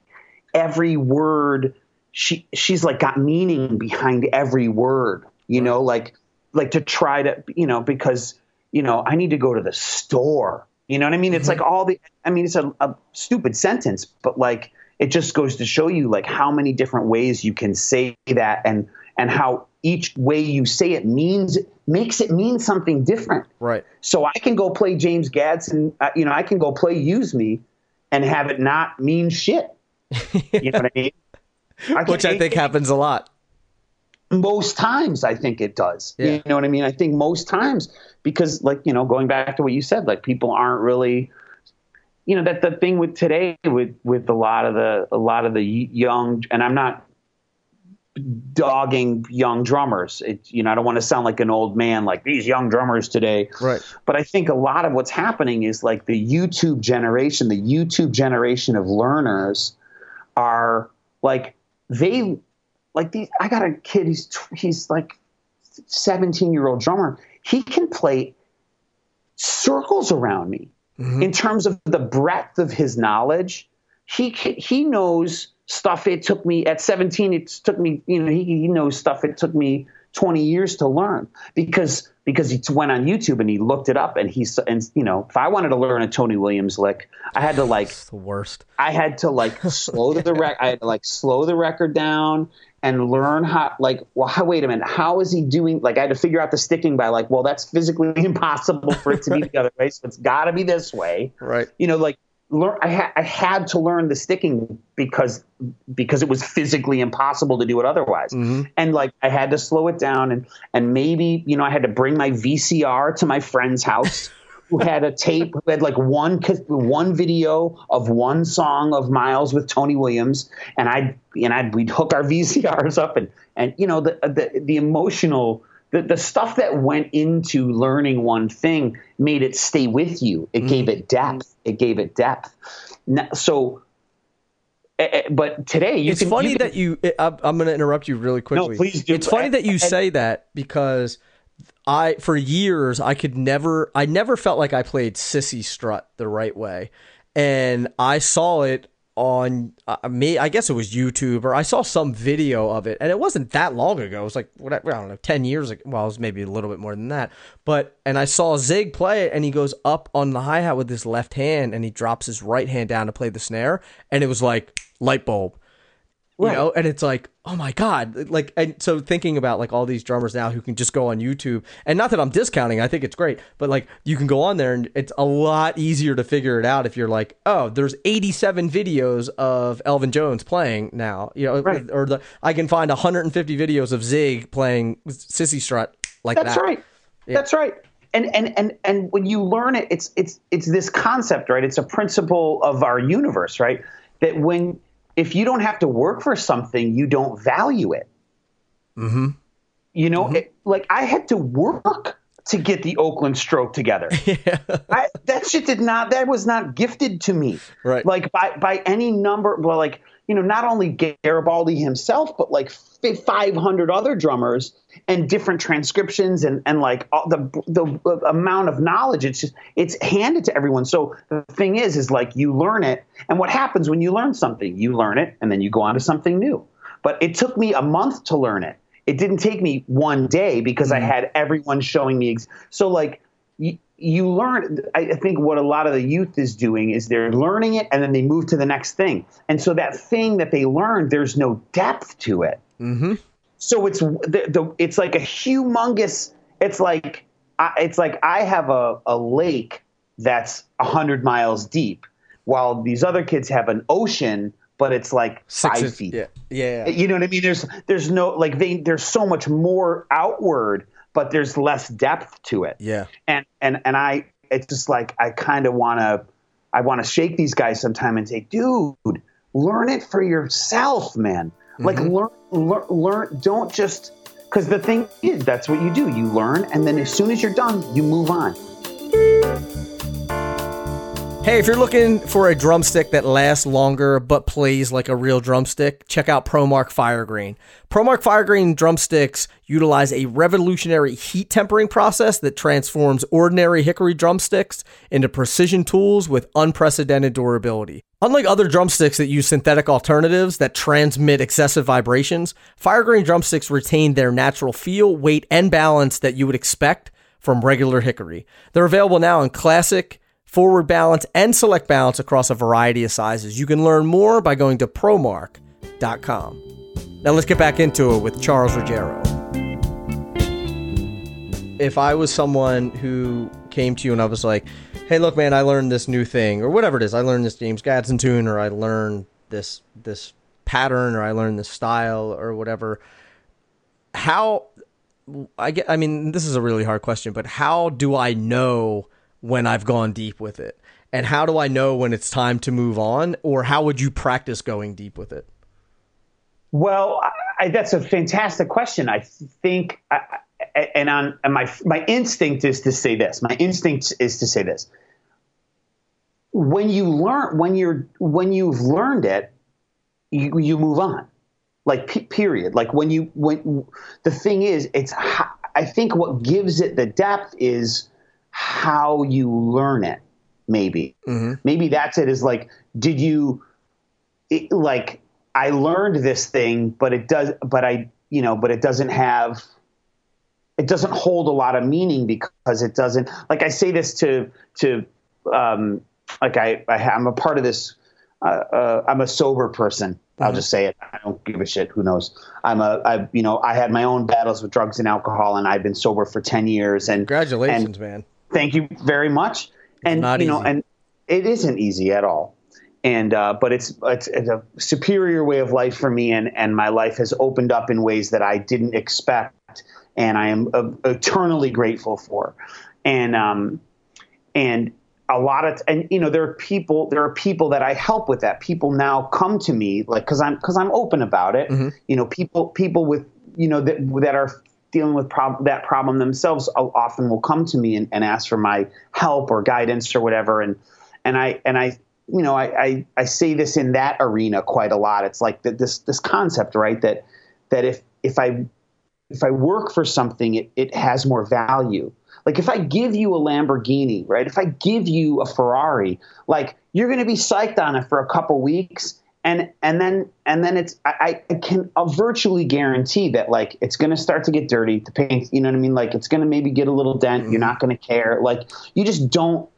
S2: every word she she's like got meaning behind every word, you know, like like to try to you know because you know I need to go to the store. You know what I mean? It's mm-hmm. like all the I mean it's a, a stupid sentence, but like it just goes to show you like how many different ways you can say that and and how each way you say it means makes it mean something different.
S1: Right.
S2: So I can go play James Gadson, uh, you know, I can go play Use Me and have it not mean shit. You know what I mean?
S1: I Which I think it, happens a lot.
S2: Most times, I think it does. Yeah. You know what I mean? I think most times because, like, you know, going back to what you said, like people aren't really, you know, that the thing with today with with a lot of the a lot of the young, and I'm not dogging young drummers. It, you know, I don't want to sound like an old man, like these young drummers today.
S1: Right.
S2: But I think a lot of what's happening is like the YouTube generation, the YouTube generation of learners are like they like these. I got a kid. He's he's like 17 year old drummer. He can play circles around me mm-hmm. in terms of the breadth of his knowledge. He he knows stuff. It took me at 17. It took me. You know, he, he knows stuff. It took me 20 years to learn because because he went on YouTube and he looked it up and he's and you know if I wanted to learn a Tony Williams lick I had to like
S1: It's the worst.
S2: I had to like slow the rec I had to like slow the record down and learn how like well how, wait a minute how is he doing like I had to figure out the sticking by like well that's physically impossible for it to be the other way so it's got to be this way
S1: Right.
S2: you know like learn I, ha- I had to learn the sticking because because it was physically impossible to do it otherwise. Mm-hmm. And like i had to slow it down and and maybe you know i had to bring my vcr to my friend's house who had a tape who had like one one video of one song of miles with tony williams. And i'd and i'd we'd hook our vcrs up and and you know the the, the emotional the, the stuff that went into learning one thing made it stay with you. It gave it depth. It gave it depth. Now, so, eh, eh, but today you
S1: it's
S2: can,
S1: funny
S2: you can-
S1: that you. I'm, I'm going to interrupt you really quickly.
S2: no, please do.
S1: It's funny that you say that because I, for years, I could never. I never felt like I played Cissy Strut the right way, and I saw it on uh, me. I guess it was YouTube or I saw some video of it, and it wasn't that long ago. It was like what I, don't know, ten years ago. Well, it was maybe a little bit more than that. But and I saw Zig play it, and he goes up on the hi hat with his left hand, and he drops his right hand down to play the snare, and it was like light bulb you know and it's like oh my god like and so thinking about like all these drummers now who can just go on youtube and not that i'm discounting i think it's great but like you can go on there and it's a lot easier to figure it out if you're like oh there's 87 videos of elvin jones playing now you know
S2: Right.
S1: or the i can find 150 videos of zig playing Cissy Strut like
S2: That's
S1: that
S2: right. That's right. And and and and when you learn it, it's it's it's this concept, right? It's a principle of our universe, right? That when if you don't have to work for something, you don't value it. Mm-hmm. You know, it, like I had to work to get the Oakland stroke together. I, that shit did not. That was not gifted to me.
S1: Right.
S2: Like by by any number. Well, like you know, not only Garibaldi himself, but like five hundred other drummers and different transcriptions and and like all the the uh, amount of knowledge. It's just it's handed to everyone. So the thing is, is like you learn it, and what happens when you learn something? You learn it, and then you go on to something new. But it took me a month to learn it. It didn't take me one day because I mm-hmm. had everyone showing me. Ex- so like you, you learn. I I think what a lot of the youth is doing is they're learning it and then they move to the next thing. And so that thing that they learned, there's no depth to it. Mm-hmm. So it's the, the it's like a humongous. It's like I, it's like I have a, a lake that's hundred miles deep, while these other kids have an ocean, but it's like
S1: Six
S2: five feet.
S1: yeah yeah
S2: You know what I mean? There's there's no like they there's so much more outward, but there's less depth to it.
S1: yeah
S2: And and and I it's just like I kind of want to I want to shake these guys sometime and say, dude, learn it for yourself, man. Like mm-hmm. learn learn. Don't just because the thing is that's what you do. You learn, and then as soon as you're done, you move on.
S1: Hey, if you're looking for a drumstick that lasts longer but plays like a real drumstick, check out ProMark FireGrain. ProMark FireGrain drumsticks utilize a revolutionary heat tempering process that transforms ordinary hickory drumsticks into precision tools with unprecedented durability. Unlike other drumsticks that use synthetic alternatives that transmit excessive vibrations, FireGrain drumsticks retain their natural feel, weight, and balance that you would expect from regular hickory. They're available now in classic, forward balance, and select balance across a variety of sizes. You can learn more by going to promark.com. Now let's get back into it with Charles Ruggiero. If I was someone who came to you and I was like, "Hey, look, man, I learned this new thing, or whatever it is. I learned this James Gadson tune, or I learned this this pattern, or I learned this style, or whatever." How I get I mean, this is a really hard question, but how do I know when I've gone deep with it? And how do I know when it's time to move on? Or how would you practice going deep with it?
S2: Well, I, that's a fantastic question. I think, I, and on and my my instinct is to say this. My instinct is to say this. When you learn, when you're when you've learned it, you you move on. Like pe- period. Like when you when the thing is, it's I think what gives it the depth is how you learn it. Maybe maybe that's it. Is like, did you it, like I learned this thing, but it does, but I, you know, but it doesn't have it doesn't hold a lot of meaning because it doesn't like I say this to to um, like I, I am a part of this uh, uh, I'm a sober person I'll
S1: Mm-hmm.
S2: just say it I don't give a shit who knows I'm a I you know I had my own battles with drugs and alcohol and I've been sober for 10 years and
S1: Congratulations,
S2: and
S1: man.
S2: Thank you very much. And you know
S1: easy.
S2: and it isn't easy at all. And uh, but it's, it's it's a superior way of life for me and and my life has opened up in ways that I didn't expect and I am uh, eternally grateful for. And um and a lot of and you know there are people there are people that I help with that. People now come to me like because I'm because I'm open about it. You know people people with you know that that are dealing with prob- that problem themselves often will come to me and, and ask for my help or guidance or whatever and and I and I you know I, I I say this in that arena quite a lot it's like that this this concept right that that if if I if I work for something, it, it has more value. Like if I give you a Lamborghini, right? If I give you a Ferrari, like you're going to be psyched on it for a couple weeks, and and then and then it's I, I can I'll virtually guarantee that like it's going to start to get dirty. The paint, you know what I mean? Like it's going to maybe get a little dent. You're mm-hmm. not going to care. Like you just don't.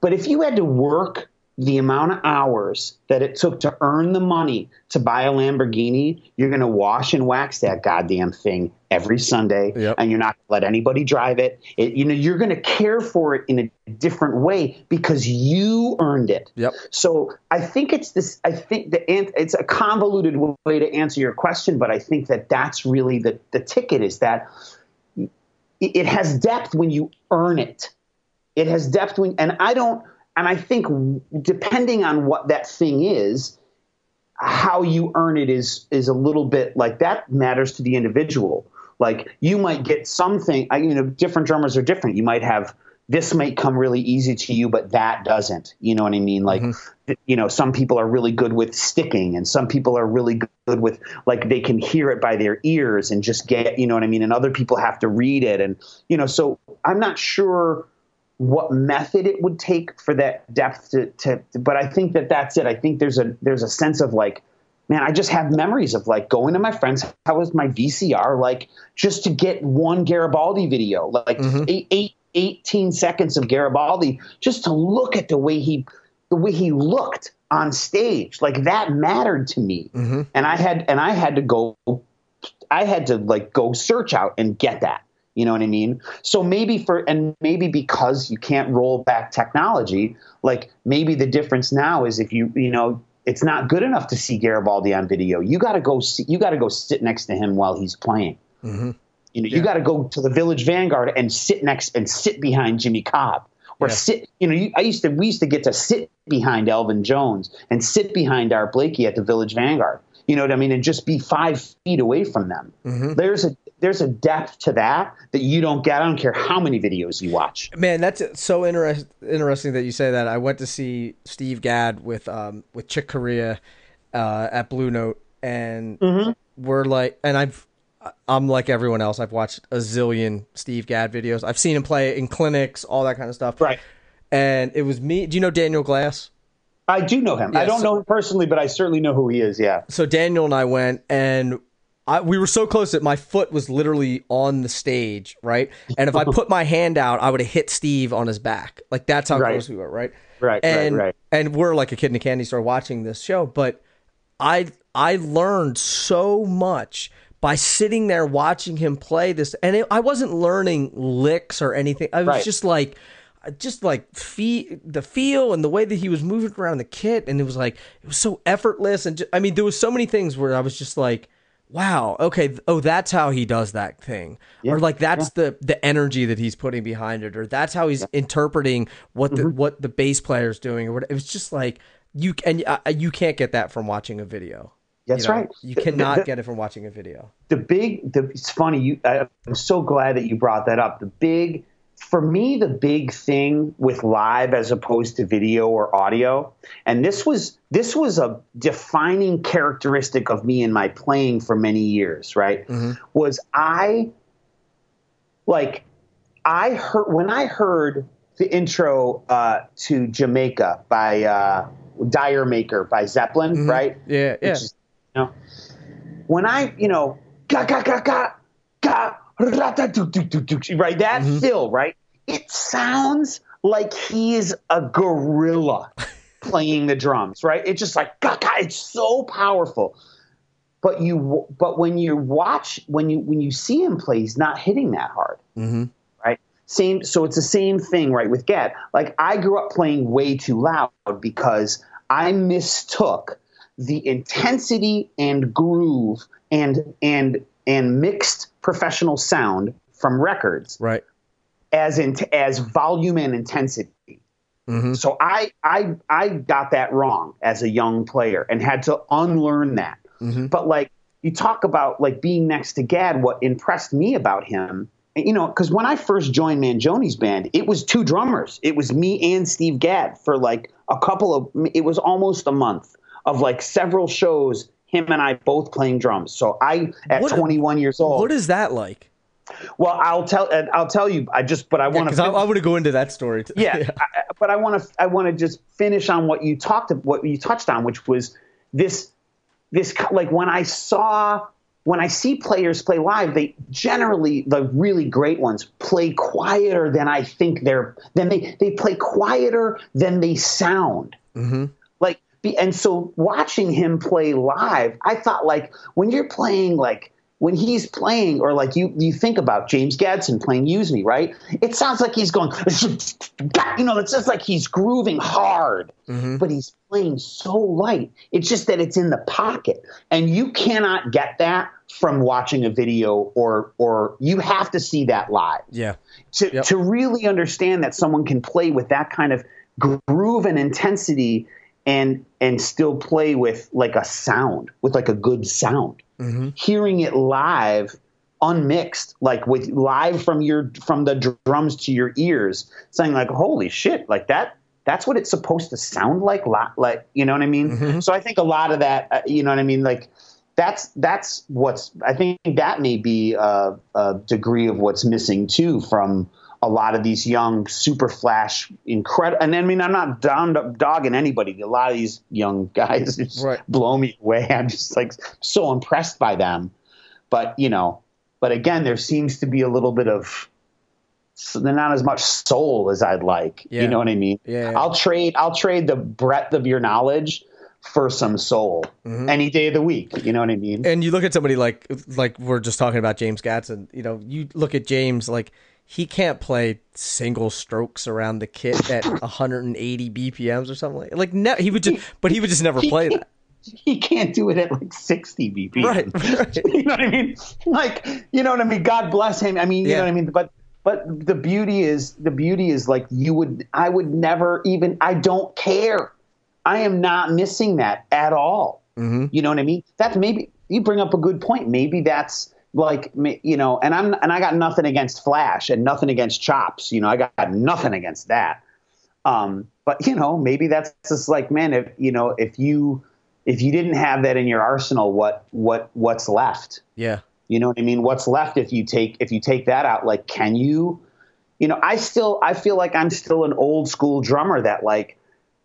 S2: But if you had to work the amount of hours that it took to earn the money to buy a Lamborghini, you're going to wash and wax that goddamn thing every Sunday,
S1: Yep.
S2: and you're not going to let anybody drive it. it you know, you're going to care for it in a different way because you earned it.
S1: Yep.
S2: So I think it's this. I think the it's a convoluted way to answer your question, but I think that that's really the the ticket is that it, it has depth when you earn it. It has depth when, and I don't. And I think depending on what that thing is, how you earn it is is a little bit like that matters to the individual. Like you might get something, I- you know, different drummers are different. You might have this might come really easy to you, but that doesn't. You know what I mean? Like, mm-hmm. th- you know, some people are really good with sticking, and some people are really good with like they can hear it by their ears and just get, you know what I mean? And other people have to read it, and you know, so I'm not sure what method it would take for that depth to, to but I think that that's it. I think there's a there's a sense of like man, I just have memories of like going to my friend's how was my VCR like just to get one Garibaldi video, like mm-hmm. eight, eight, 18 seconds of Garibaldi just to look at the way he the way he looked on stage. Like that mattered to me. Mm-hmm. And I had and I had to go I had to like go search out and get that. You know what I mean? So maybe for and maybe because you can't roll back technology, like maybe the difference now is if you you know it's not good enough to see Garibaldi on video. You got to go see, you got to go sit next to him while he's playing. Mm-hmm. You know, you got to go to the Village Vanguard and sit next and sit behind Jimmy Cobb, or
S1: Yeah.
S2: sit. You know, you, I used to we used to get to sit behind Elvin Jones and sit behind Art Blakey at the Village Vanguard. You know what I mean, and just be five feet away from them. Mm-hmm. There's a there's a depth to that that you don't get. I don't care how many videos you watch.
S1: Man, that's so interest, interesting that you say that. I went to see Steve Gadd with um with Chick Corea uh, at Blue Note, and we're like, and I've I'm like everyone else. I've watched a zillion Steve Gadd videos. I've seen him play in clinics, all that kind of stuff.
S2: Right.
S1: And it was me. Do you know Daniel Glass?
S2: I do know him. I don't
S1: so-
S2: know him personally, but I certainly know who he is. Yeah.
S1: so Daniel and I went and I, we were so close that my foot was literally on the stage, right? And if I put my hand out, I would have hit Steve on his back. Like that's how
S2: Right.
S1: close we were, right?
S2: Right, right,
S1: And
S2: right.
S1: and we're like a kid in a candy store watching this show, but I I learned so much by sitting there watching him play this, and it, I wasn't learning licks or anything. I was
S2: Right.
S1: just like, just like fee, the feel and the way that he was moving around the kit, and it was like it was so effortless. And ju- I mean, there was so many things where I was just like, wow, okay, oh, that's how he does that thing, or like that's the the energy that he's putting behind it, or that's how he's interpreting what the what the bass player is doing, or what. It's just like you and uh, you can't get that from watching a video.
S2: That's
S1: You know,
S2: right.
S1: You
S2: The-
S1: cannot
S2: the-
S1: get it from watching a video.
S2: the big the, it's funny you I, i'm so glad that you brought that up the big for me the big thing with live as opposed to video or audio and this was this was a defining characteristic of me in my playing for many years right? Was i like i heard when i heard the intro uh, to jamaica by uh, D'yer Mak'er by zeppelin right?
S1: Yeah, yeah.
S2: is, you know, when I, you know, ga ga ga ga ga right? That
S3: Mm-hmm.
S2: fill, right? It sounds like he is a gorilla playing the drums, right? It's just like God, God, it's so powerful. But you, but when you watch, when you when you see him play, he's not hitting that hard, mm-hmm. right? Same. So it's the same thing, right? With Gadd, like I grew up playing way too loud because I mistook the intensity and groove and and and mixed professional sound from records
S1: Right.
S2: as in as volume and intensity. Mm-hmm. So I I I got that wrong as a young player and had to unlearn that. Mm-hmm. But like you talk about like being next to Gadd, what impressed me about him, you know, because when I first joined Mangione's band, it was two drummers. It was me and Steve Gadd for like a couple of. It was almost a month of like several shows. Him and I both playing drums. So I, at
S1: What-
S2: 21 years old,
S1: What is that like?
S2: well, I'll tell. I'll tell you. I just, but I want to.
S1: Because I. I want to go into that story. Too.
S2: yeah, I, but I want to I want to just finish on what you talked what you touched on, which was this this like when I saw when I see players play live, they generally the really great ones play quieter than I think they're than they they play quieter than they sound. Be- and so watching him play live, I thought like when you're playing like when he's playing or like you you think about James Gadson playing Use Me, right? It sounds like he's going you know, it's just like he's grooving hard, mm-hmm. but he's playing so light. It's just that it's in the pocket. And you cannot get that from watching a video or or you have to see that live
S1: Yeah.
S2: to,
S1: Yep.
S2: to really understand that someone can play with that kind of groove and intensity and and still play with like a sound with like a good sound. Mm-hmm. Hearing it live unmixed like with live from your from the drums to your ears saying like holy shit like that that's what it's supposed to sound like like you know what i mean? Mm-hmm. So i think a lot of that uh, you know what i mean? Like that's that's what's I think that may be a, a degree of what's missing too from a lot of these young super flash incredible and I mean I'm not down dogging anybody a lot of these young guys just
S1: Right.
S2: blow me away I'm just like so impressed by them but you know but again there seems to be a little bit of not as much soul as I'd like
S1: Yeah.
S2: you know what I mean
S1: Yeah.
S2: I'll trade I'll trade the breadth of your knowledge for some soul
S1: Mm-hmm.
S2: any day of the week. You know what I mean?
S1: and you look at somebody like like we're just talking about James Gadson. You know, you look at James like he can't play single strokes around the kit at 180 BPMs or something like like ne- he would just but he would just never play that.
S2: he can't do it at like 60 BPM.
S1: Right, right.
S2: you know what I mean? Like, you know what I mean? God bless him. I mean, you
S1: Yeah.
S2: know what I mean? But but the beauty is the beauty is like you would I would never even I don't care. I am not missing that at all.
S1: Mm-hmm.
S2: You know what I mean? That's maybe you bring up a good point. Maybe that's like you know, and I'm and I got nothing against Flash and nothing against Chops. You know, I got nothing against that. Um, but you know, maybe that's just like, man, if you know, if you if you didn't have that in your arsenal, what what what's left?
S1: Yeah.
S2: You know what I mean? What's left if you take if you take that out? Like, can you? You know, I still I feel like I'm still an old school drummer that like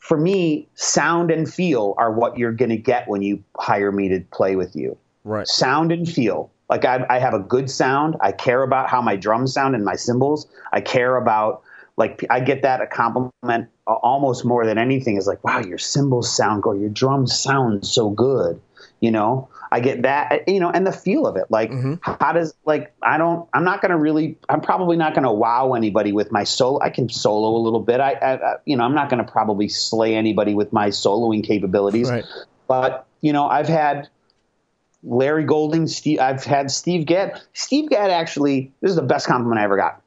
S2: for me, sound and feel are what you're going to get when you hire me to play with you.
S1: Right.
S2: Sound and feel. Like I, I have a good sound. I care about how my drums sound and my cymbals. I care about like I get that a compliment almost more than anything is like, wow, your cymbals sound good. Your drums sound so good. You know, I get that. Eh, you know, and the feel of it. Like, mm-hmm. how does like I don't. I'm not going to really. I'm probably not going to wow anybody with my solo. I can solo a little bit. I, I, I you know, I'm not going to probably slay anybody with my soloing capabilities.
S1: Right.
S2: But you know, I've had Larry Golding, Steve. I've had Steve Gadd. Steve Gadd actually. This is the best compliment I ever got.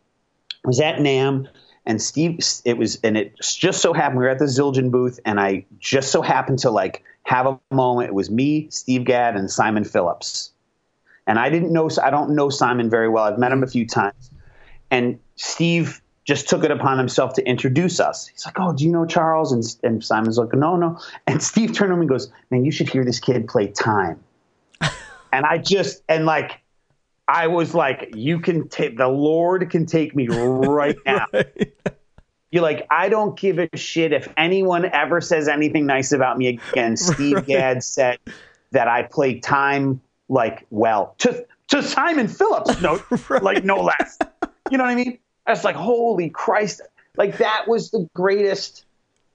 S2: I was at NAMM, and Steve. It was, and it just so happened we were at the Zildjian booth, and I just so happened to like have a moment. It was me, Steve Gadd, and Simon Phillips. And I didn't know. I don't know Simon very well. I've met him a few times, and Steve just took it upon himself to introduce us. He's like, "Oh, do you know Charles?" And, and Simon's like, "No, no." And Steve turned to him and goes, "Man, you should hear this kid play time." And I just and like I was like, "You can take the Lord can take me right now." You're like, I don't give a shit if anyone ever says anything nice about me again. Steve
S1: Right.
S2: Gadd said that I play time like well to to Simon Phillips, no, right. like no less. You know what I mean? That's like holy Christ! Like that was the greatest.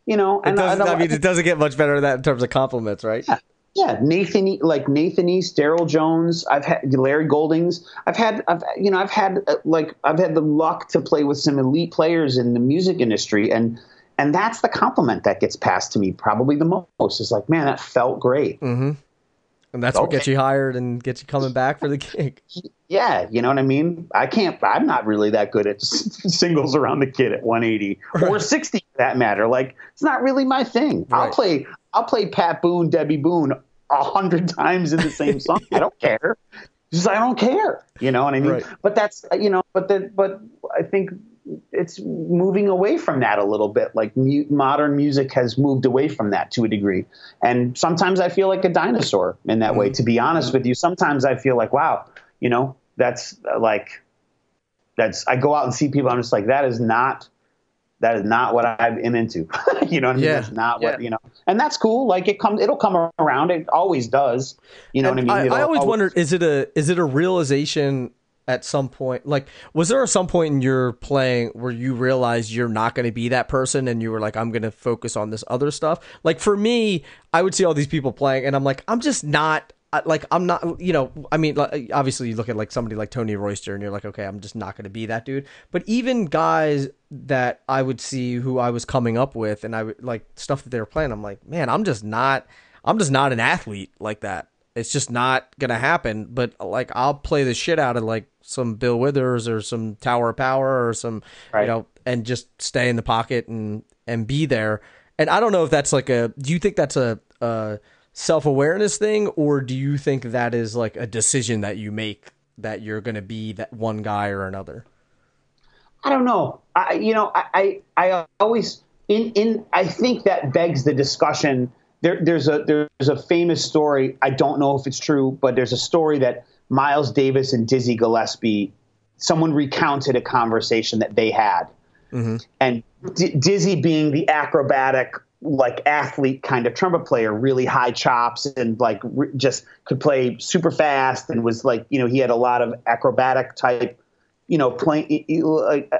S2: You know,
S1: and, I, I, mean, it doesn't get much better than that in terms of compliments, right?
S2: Yeah. Yeah, Nathan, like Nathan East, Darryl Jones. I've had Larry Goldings. I've had, I've you know, I've had uh, like I've had the luck to play with some elite players in the music industry, and and that's the compliment that gets passed to me probably the most. Is like, man, that felt great.
S1: Mm-hmm. And that's okay. what gets you hired and gets you coming back for the gig.
S2: Yeah, you know what I mean. I can't. I'm not really that good at singles around the kid at 180 right. or 60 for that matter. Like it's not really my thing. Right. I'll play. I'll play Pat Boone, Debbie Boone a hundred times in the same song. I don't care. Just I don't care. You know what I mean? Right. But that's you know. But the, but I think it's moving away from that a little bit. Like mu- modern music has moved away from that to a degree, and sometimes I feel like a dinosaur in that mm-hmm. way. To be honest with you, sometimes I feel like, wow, you know, that's uh, like, that's. I go out and see people. I'm just like, that is not, that is not what I am into. you know what I mean? Yeah. That's not what you know, and that's cool. Like it comes, it'll come around. It always does. You know and what I
S1: mean?
S2: I,
S1: I always, always wondered, is it a is it a realization? at some point like was there a some point in your playing where you realized you're not going to be that person and you were like i'm going to focus on this other stuff like for me i would see all these people playing and i'm like i'm just not like i'm not you know i mean obviously you look at like somebody like tony royster and you're like okay i'm just not going to be that dude but even guys that i would see who i was coming up with and i would like stuff that they were playing i'm like man i'm just not i'm just not an athlete like that it's just not gonna happen. But like, I'll play the shit out of like some Bill Withers or some Tower of Power or some, right. you know, and just stay in the pocket and and be there. And I don't know if that's like a. Do you think that's a, a self awareness thing, or do you think that is like a decision that you make that you're gonna be that one guy or another?
S2: I don't know. I you know I I, I always in in I think that begs the discussion there, there's a there's a famous story. I don't know if it's true, but there's a story that Miles Davis and Dizzy Gillespie, someone recounted a conversation that they had, mm-hmm. and D- Dizzy being the acrobatic like athlete kind of trumpet player, really high chops and like re- just could play super fast and was like you know he had a lot of acrobatic type you know playing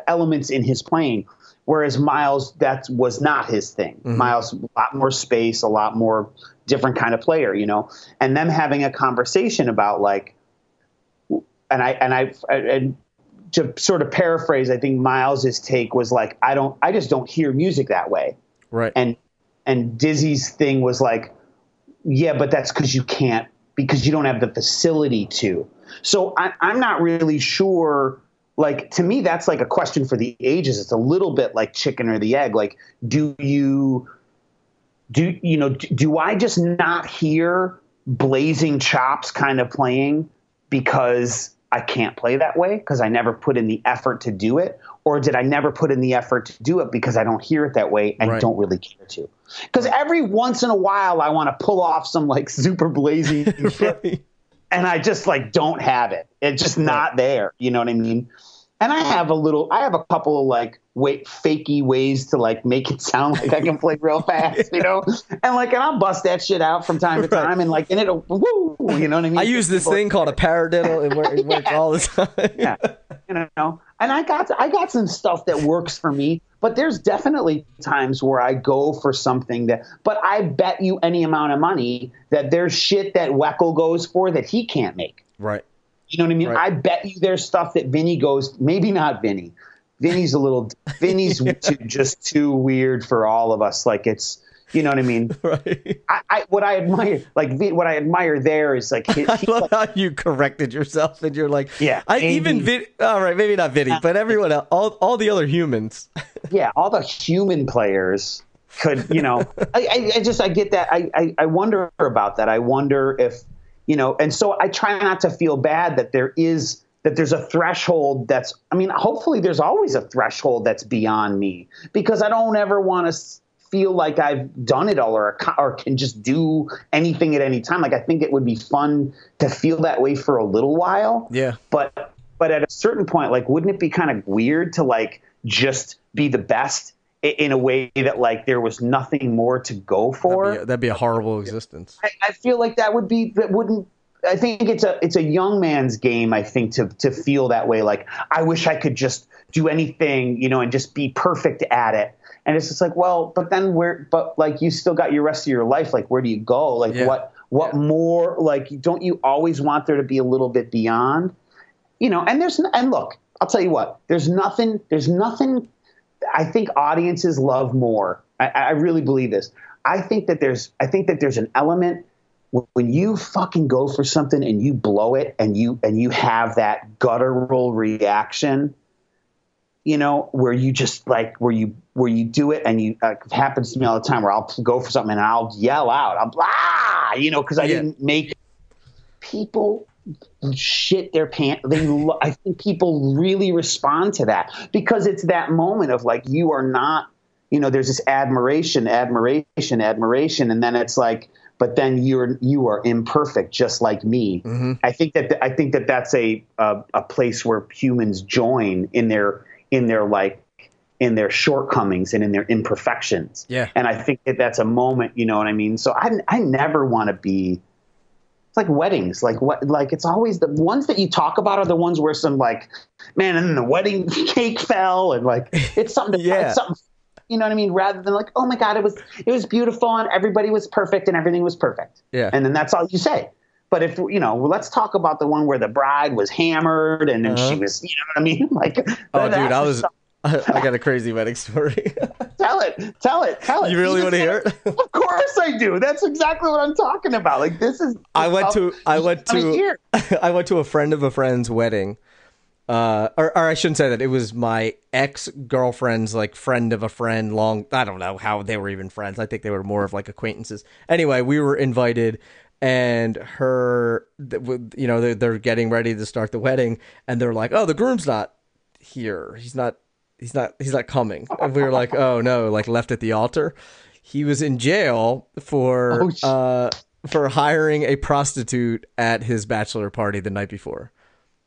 S2: elements in his playing. Whereas Miles, that was not his thing. Mm-hmm. Miles, a lot more space, a lot more different kind of player, you know. And them having a conversation about like, and I and I and to sort of paraphrase, I think Miles's take was like, I don't, I just don't hear music that way.
S1: Right.
S2: And and Dizzy's thing was like, yeah, but that's because you can't because you don't have the facility to. So I, I'm not really sure like to me that's like a question for the ages. It's a little bit like chicken or the egg. Like do you do you know do i just not hear blazing chops kind of playing because i can't play that way? Because i never put in the effort to do it or did i never put in the effort to do it because i don't hear it that way and right. don't really care to because every once in a while i want to pull off some like super blazing right and I just like don't have it. It's just not there. You know what I mean? And I have a little, I have a couple of like wait fakey ways to like make it sound like I can play real fast, you know? And like, and I'll bust that shit out from time to time, right. and like, and it'll, woo, you know what I mean?
S1: I use this thing called a paradiddle. It, works, it works all the time.
S2: yeah, you know. And I got, I got some stuff that works for me, but there's definitely times where I go for something that, but I bet you any amount of money that there's shit that Weckl goes for that he can't make.
S1: Right.
S2: You know what I mean? Right. I bet you there's stuff that Vinny goes, maybe not Vinny. Vinny's a little, Vinny's too, just too weird for all of us. Like it's, you know what I mean? Right. I, I what I admire, like what I admire there is like.
S1: His, I love like, how you corrected yourself, and you're like,
S2: yeah.
S1: I Andy, even Vin, all right, maybe not Vinny, but everyone else, all all the other humans.
S2: yeah, all the human players could, you know, I, I, I just I get that. I, I I wonder about that. I wonder if you know, and so I try not to feel bad that there is that there's a threshold that's I mean, hopefully there's always a threshold that's beyond me because I don't ever want to feel like I've done it all or or can just do anything at any time. Like I think it would be fun to feel that way for a little while.
S1: Yeah.
S2: But but at a certain point, like, wouldn't it be kind of weird to like just be the best in a way that like there was nothing more to go for.
S1: That'd be a, that'd be a horrible existence.
S2: I, I, feel like that would be that wouldn't. I think it's a it's a young man's game. I think to to feel that way. Like I wish I could just do anything, you know, and just be perfect at it. And it's just like, well, but then where? But like, you still got your rest of your life. Like, where do you go? Like,
S1: Yeah.
S2: what what more? Like, don't you always want there to be a little bit beyond? You know, and there's and look, I'll tell you what. There's nothing. There's nothing. I think audiences love more. I, I really believe this. I think that there's. I think that there's an element when you fucking go for something and you blow it and you and you have that guttural reaction you know where you just like where you where you do it and you uh, it happens to me all the time where i'll go for something and i'll yell out i'm ah you know because i
S1: Yeah.
S2: didn't make it. people shit their pants they lo- i think people really respond to that because it's that moment of like you are not you know there's this admiration admiration admiration and then it's like but then you're you are imperfect just like me mm-hmm. i think that i think that that's a, a a place where humans join in their in their like in their shortcomings and in their imperfections
S1: Yeah.
S2: and i think that that's a moment you know what i mean so i i never want to be it's like weddings like what like it's always the ones that you talk about are the ones where some like man and then the wedding cake fell and like it's something to,
S1: Yeah.
S2: it's something you know what i mean rather than like oh my god it was it was beautiful and everybody was perfect and everything was perfect
S1: Yeah.
S2: and then that's all you say but if you know let's talk about the one where the bride was hammered and then she
S1: Uh-huh.
S2: was you know what i mean like
S1: Oh, dude, I was.
S2: stuff.
S1: I got a crazy wedding story.
S2: tell it tell it tell it
S1: You really
S2: just
S1: wanna hear it?
S2: of course i do that's exactly what i'm talking about like this is
S1: I went to I went to. I went to a friend of a friend's wedding. Uh, or, or I shouldn't say that. It was my ex girlfriend's like friend of a friend. Long I don't know how they were even friends. I think they were more of like acquaintances. Anyway, we were invited, and her, you know, they're, they're getting ready to start the wedding, and they're like, "Oh, the groom's not here. He's not. He's not. He's not coming." And we were like, "Oh no!" Like left at the altar. He was in jail for
S2: Oh, sh-
S1: uh for hiring a prostitute at his bachelor party the night before.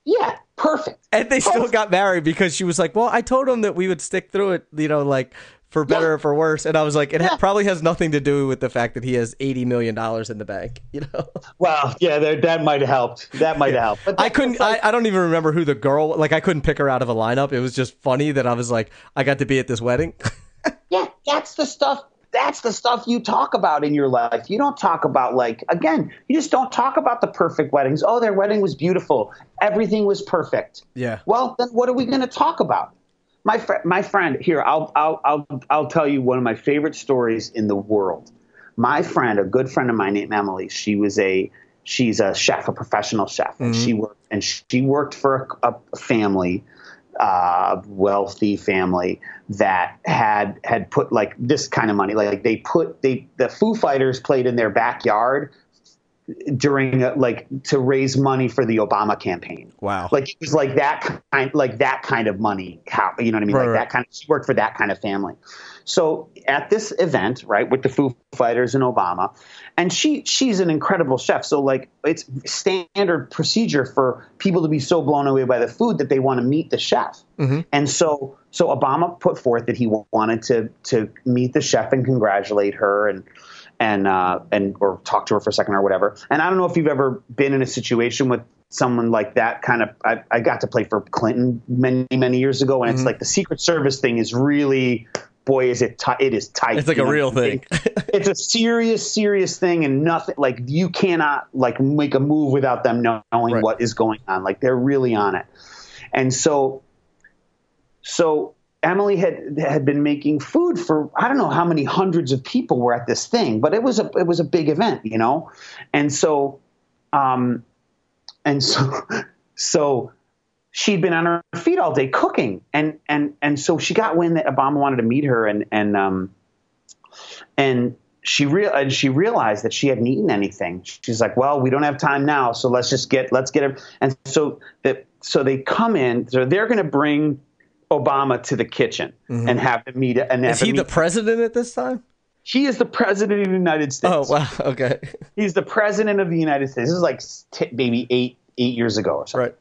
S2: yeah perfect
S1: And they still got married because she was like, "Well, I told him that we would stick through it, you know, like for better or for worse." And I was like, "It ha- probably has nothing to do with the fact that he has eighty million dollars in the bank." You know,
S2: Well, yeah, that, that might have helped. That might have helped. But
S1: I couldn't.
S2: like-
S1: I, I don't even remember who the girl. Like, I couldn't pick her out of a lineup. It was just funny that I was like, I got to be at this wedding.
S2: yeah, that's the stuff. That's the stuff you talk about in your life. You don't talk about like again. You just don't talk about the perfect weddings. Oh, their wedding was beautiful. Everything was perfect.
S1: yeah.
S2: Well, then what are we going to talk about? My friend, my friend here. I'll, I'll, I'll, I'll tell you one of my favorite stories in the world. My friend, a good friend of mine named Emily. She was a, she's a chef, a professional chef, and mm-hmm. she worked, and she worked for a, a family, uh, wealthy family that had had put like this kind of money. Like they put they the Foo Fighters played in their backyard during uh, like to raise money for the Obama campaign.
S1: Wow.
S2: Like it was like that kind, like that kind of money. How you know what I mean?
S1: Right,
S2: like
S1: right.
S2: that kind. Of, she worked for that kind of family. So at this event, right, with the Foo Fighters and Obama, and she she's an incredible chef. So like it's standard procedure for people to be so blown away by the food that they want to meet the chef. And so so Obama put forth that he wanted to to meet the chef and congratulate her and and uh, and or talk to her for a second or whatever. And I don't know if you've ever been in a situation with someone like that kind of I, I got to play for Clinton many many years ago and it's like the Secret Service thing is really boy is it tight it is tight
S1: It's like
S2: you
S1: a
S2: know?
S1: real thing.
S2: it's a serious serious thing and nothing like you cannot like make a move without them knowing
S1: Right.
S2: what is going on like they're really on it and so so Emily had had been making food for I don't know how many hundreds of people were at this thing, but it was a it was a big event, you know, and so, um, and so, so she'd been on her feet all day cooking, and and and so she got wind that Obama wanted to meet her, and and um, and she real and she realized that she hadn't eaten anything. She's like, "Well, we don't have time now, so let's just get let's get it." And so that so they come in. So they're going to bring Obama to the kitchen and have him meet. And
S1: Is he
S2: him
S1: the president at this time?
S2: he is the president of the United States.
S1: Oh wow. Okay.
S2: He's the president of the United States. This is like t- maybe eight eight years ago or something
S1: Right.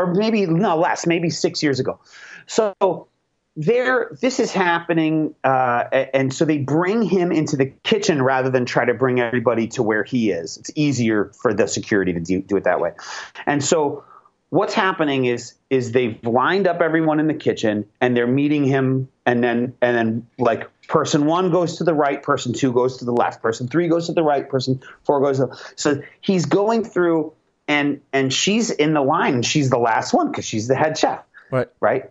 S2: Or maybe no less, maybe six years ago. So there this is happening uh, and so they bring him into the kitchen rather than try to bring everybody to where he is it's easier for the security to do, do it that way and so what's happening is is they've lined up everyone in the kitchen and they're meeting him and then and then like person one goes to the right person two goes to the left person three goes to the right person four goes to the, so he's going through and and she's in the line. And she's the last one because she's the head chef.
S1: Right.
S2: right?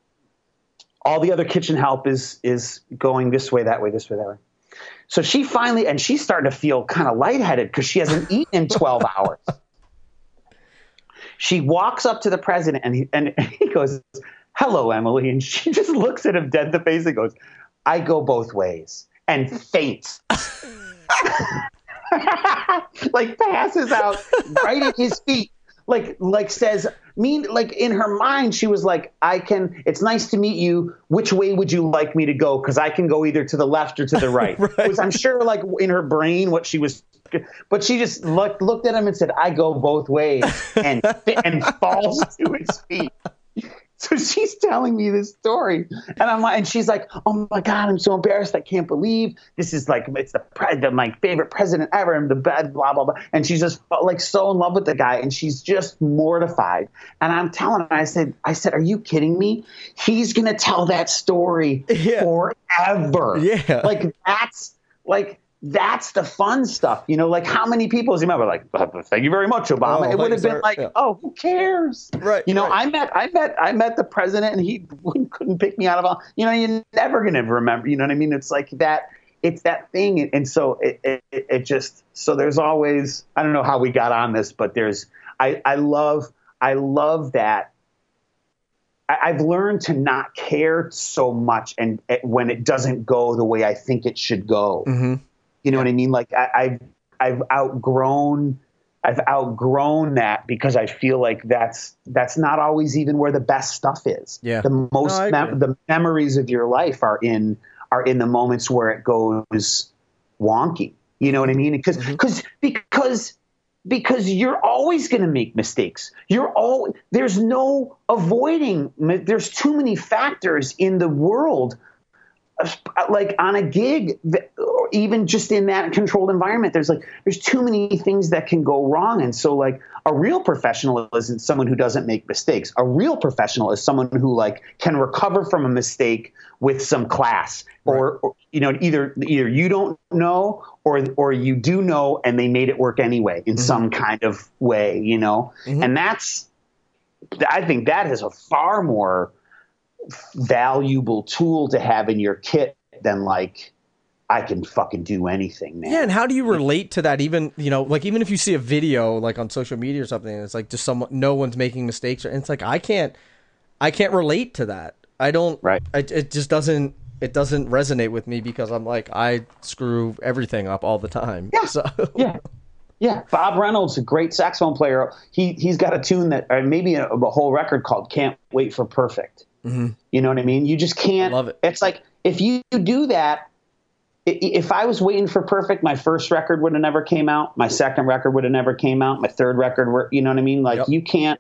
S2: All the other kitchen help is is going this way that way this way that way. So she finally and she's starting to feel kind of lightheaded because she hasn't eaten in 12 hours. She walks up to the president and he, and he goes hello emily. And she just looks at him dead in the face and goes i go both ways and faints like passes out right at his feet. Like like says mean like in her mind she was like i can it's nice to meet you. Which way would you like me to go? Because i can go either to the left or to the right,
S1: Right.
S2: Was, i'm sure like in her brain what she was but she just looked looked at him and said i go both ways and and falls to his feet so she's telling me this story, and I'm like, and she's like, "Oh my god, I'm so embarrassed. I can't believe this is like it's the, pre- the my favorite president ever, and the bad blah blah blah." And she's just like so in love with the guy, and she's just mortified. And I'm telling her, I said, "I said, are you kidding me? He's gonna tell that story
S1: Yeah.
S2: forever.
S1: Yeah.
S2: like that's like." That's the fun stuff, you know. Like, how many people he remember? Like, thank you very much, Obama.
S1: Oh,
S2: it would have been
S1: sir.
S2: like,
S1: Yeah.
S2: oh, who cares?
S1: Right,
S2: You know,
S1: right.
S2: I met, I met, I met the president, and he couldn't pick me out of all. You know, you're never gonna remember. You know what I mean? It's like that. It's that thing, and so it, it, it just. So there's always. I don't know how we got on this, but there's. I, I love, I love that. I've learned to not care so much, and and when it doesn't go the way I think it should go.
S1: Mm-hmm.
S2: You know what I mean? Like I, I've I've outgrown I've outgrown that because I feel like that's that's not always even where the best stuff is.
S1: Yeah.
S2: The most
S1: No,
S2: mem- the memories of your life are in are in the moments where it goes wonky. You know what I mean? Because
S1: Mm-hmm.
S2: because because because you're always going to make mistakes. You're all there's no avoiding. There's too many factors in the world like on a gig or even just in that controlled environment there's like there's too many things that can go wrong. And so like a real professional isn't someone who doesn't make mistakes. A real professional is someone who like can recover from a mistake with some class. Or, or you know either either you don't know or or you do know and they made it work anyway in mm-hmm. some kind of way you know? Mm-hmm. And that's i think that is a far more valuable tool to have in your kit than like I can fucking do anything, man.
S1: Yeah, and how do you relate to that? Even you know, like even if you see a video like on social media or something, it's like just someone, no one's making mistakes, and it's like I can't, I can't relate to that. I don't.
S2: Right.
S1: I, it just doesn't. It doesn't resonate with me because I'm like I screw everything up all the time.
S2: Yeah.
S1: So
S2: Yeah. Yeah, Bob Reynolds, a great saxophone player. He he's got a tune that, or maybe a, a whole record called "Can't Wait for Perfect." You know what I mean? You just can't.
S1: I love it.
S2: It's like if you do that. If I was waiting for perfect, my first record would have never came out. My second record would have never came out. My third record, were- you know what I mean? Like
S1: Yep.
S2: you can't.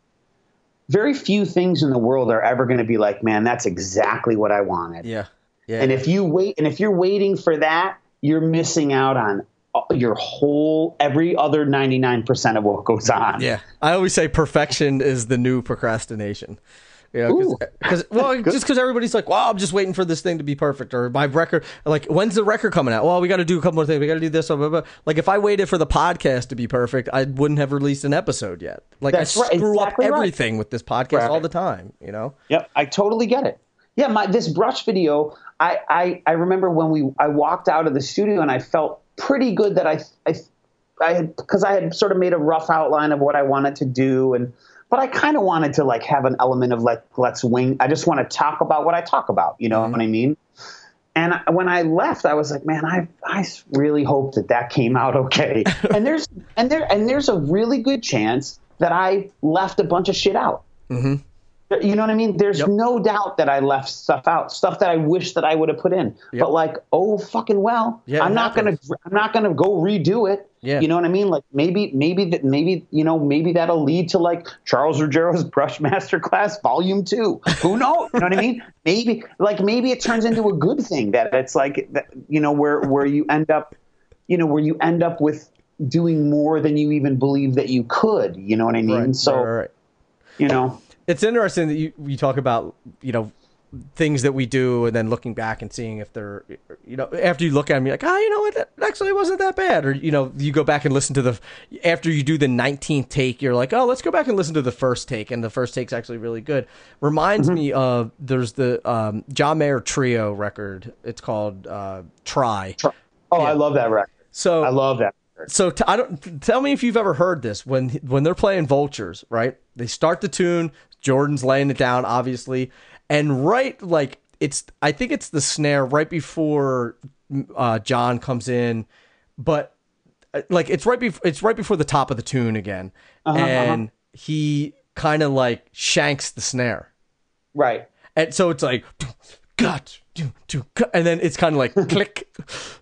S2: Very few things in the world are ever going to be like, man, that's exactly what I wanted.
S1: yeah, yeah.
S2: And if you wait, and if you're waiting for that, you're missing out on uh, your whole every other 99% of what goes on.
S1: Yeah, I always say perfection is the new procrastination. You know, because well, just because everybody's like, "Well, I'm just waiting for this thing to be perfect," or my record, like, when's the record coming out? Well, we got to do a couple more things. We got to do this. Blah, blah, blah. Like, if I waited for the podcast to be perfect, I wouldn't have released an episode yet. Like,
S2: That's
S1: I
S2: right,
S1: screw
S2: exactly
S1: up
S2: right.
S1: everything with this podcast
S2: Right.
S1: all the time. You know?
S2: Yep, I totally get it. Yeah, my this brush video, I I, I remember when we I walked out of the studio and I felt pretty good that I I I had because I had sort of made a rough outline of what I wanted to do and but I kind of wanted to like have an element of like let's wing. I just want to talk about what I talk about. You know mm-hmm. what I mean? And when I left, I was like, man, I I really hope that that came out okay. and there's and there and there's a really good chance that I left a bunch of shit out. Mm-hmm. You know what I mean? There's
S1: Yep.
S2: no doubt that I left stuff out, stuff that I wish that I would have put in.
S1: Yep.
S2: But like, oh fucking well,
S1: Yeah,
S2: I'm not gonna. I'm not gonna go redo it.
S1: Yeah.
S2: You know what I mean? Like maybe, maybe that, maybe you know, maybe that'll lead to like Charles Ruggiero's Brush Master Class Volume Two. Who knows? You know what I mean? Maybe, like maybe it turns into a good thing that it's like, that, you know, where where you end up, you know, where you end up with doing more than you even believe that you could. You know what I mean?
S1: Right,
S2: so,
S1: right, right.
S2: you know,
S1: It's interesting that you you talk about you know things that we do and then looking back and seeing if they're you know after you look at them you're like ah you know what that actually wasn't that bad or you know you go back and listen to the after you do the 19th take you're like oh let's go back and listen to the first take and the first take's actually really good reminds
S2: Mm-hmm.
S1: me of there's the um, John Mayer trio record it's called uh, Try
S2: oh, I love that record.
S1: so
S2: I love that. record.
S1: so t- I don't tell me if you've ever heard this when when they're playing vultures, right? They start the tune, Jordan's laying it down, obviously, and right like it's I think it's the snare right before uh, John comes in, but uh, like it's right before it's right before the top of the tune again, and he kind of like shanks the snare,
S2: Right.
S1: and so it's like. Got and then it's kind of like click,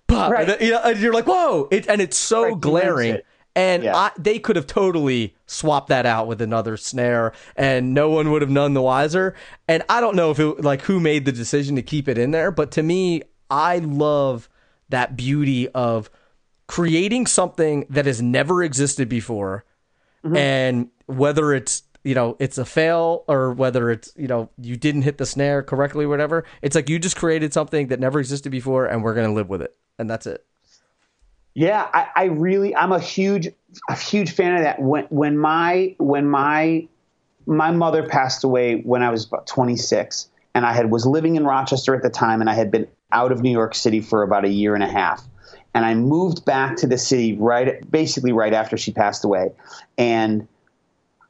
S1: pop,
S2: Right.
S1: and then, you know, and you're like, whoa! It, and it's so
S2: Right,
S1: glaring,
S2: it.
S1: And
S2: Yeah.
S1: I, they could have totally swapped that out with another snare, and no one would have none the wiser. And I don't know if it like who made the decision to keep it in there, but to me, I love that beauty of creating something that has never existed before,
S2: Mm-hmm.
S1: and whether it's you know it's a fail or whether it's you know you didn't hit the snare correctly or whatever it's like you just created something that never existed before and we're going to live with it and that's it
S2: Yeah, I, I really I'm a huge a huge fan of that. When when my when my my mother passed away when I was about 26, and I had was living in Rochester at the time, and I had been out of New York City for about a year and a half, and I moved back to the city right basically right after she passed away, and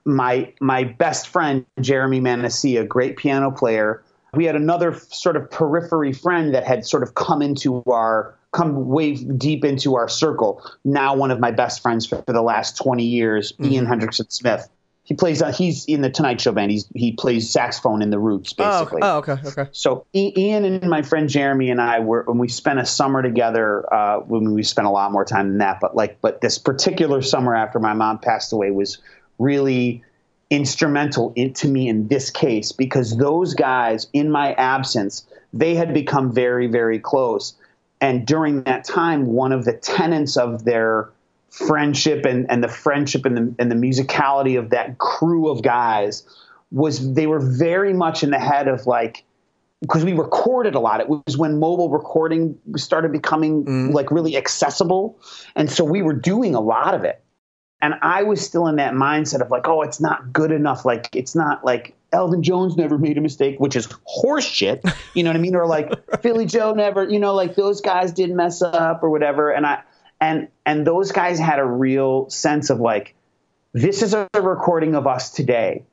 S2: my my best friend Jeremy Manasia, a great piano player. We had another sort of periphery friend that had sort of come into our come way deep into our circle. Now one of my best friends for, for the last 20 years, Ian Hendrickson Smith. He plays uh, he's in the Tonight Show band. He's he plays saxophone in the Roots basically.
S1: oh okay okay
S2: So Ian and my friend Jeremy and I were when we spent a summer together. Uh, when we spent a lot more time than that, but like, but this particular summer after my mom passed away was really instrumental in, to me in this case because those guys, in my absence, they had become very, very close. And during that time, one of the tenets of their friendship and, and the friendship and the, and the musicality of that crew of guys was they were very much in the head of like because we recorded a lot. It was when mobile recording started becoming mm-hmm. like really accessible, and so we were doing a lot of it. And I was still in that mindset of like, oh, it's not good enough. Like, it's not like Elvin Jones never made a mistake, which is horseshit. You know what I mean? Or like Philly Joe never, you know, like those guys didn't mess up or whatever. And I and and those guys had a real sense of like, this is a recording of us today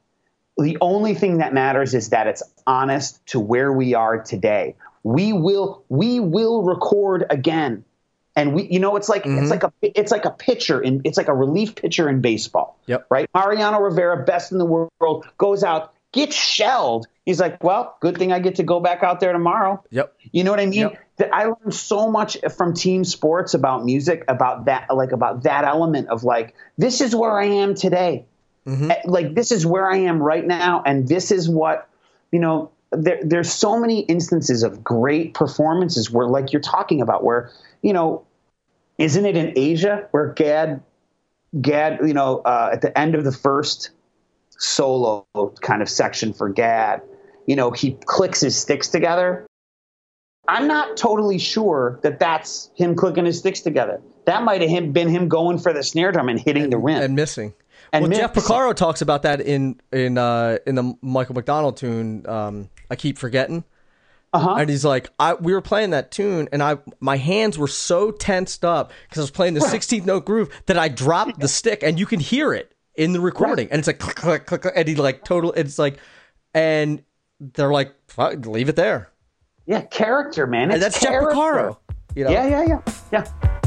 S2: the only thing that matters is that it's honest to where we are today. We will we will record again. And we you know it's like it's like a it's like a pitcher in it's like a relief pitcher in baseball.
S1: Yep.
S2: Right? Mariano Rivera, best in the world, goes out, gets shelled. He's like, Well, good thing I get to go back out there tomorrow.
S1: yep
S2: You know what I mean?
S1: Yep.
S2: That I learned so much from team sports about music, about that, like about that element of like, this is where I am today. Eh, Like this is where I am right now, and this is what, you know. There, there's so many instances of great performances where, like you're talking about, where you know, isn't it in Aja where Gadd, Gadd, you know, uh, at the end of the first solo kind of section for Gadd, you know, he clicks his sticks together. I'm not totally sure that that's him clicking his sticks together. That might have him, been him going for the snare drum and hitting the rim.
S1: and missing
S2: And
S1: well jeff
S2: missing.
S1: Porcaro talks about that in in uh in the michael mcdonald tune um i keep forgetting
S2: Uh-huh.
S1: And he's like, I we were playing that tune, and I my hands were so tensed up because I was playing the 16th note groove that I dropped the stick, and you can hear it in the recording, and it's like click click click, click, and he like total. It's like, and they're like, Fuck, leave it there.
S2: yeah, character, man.
S1: And
S2: It's
S1: that's Jeff
S2: character.
S1: Porcaro. You know?
S2: Yeah, yeah, yeah, yeah.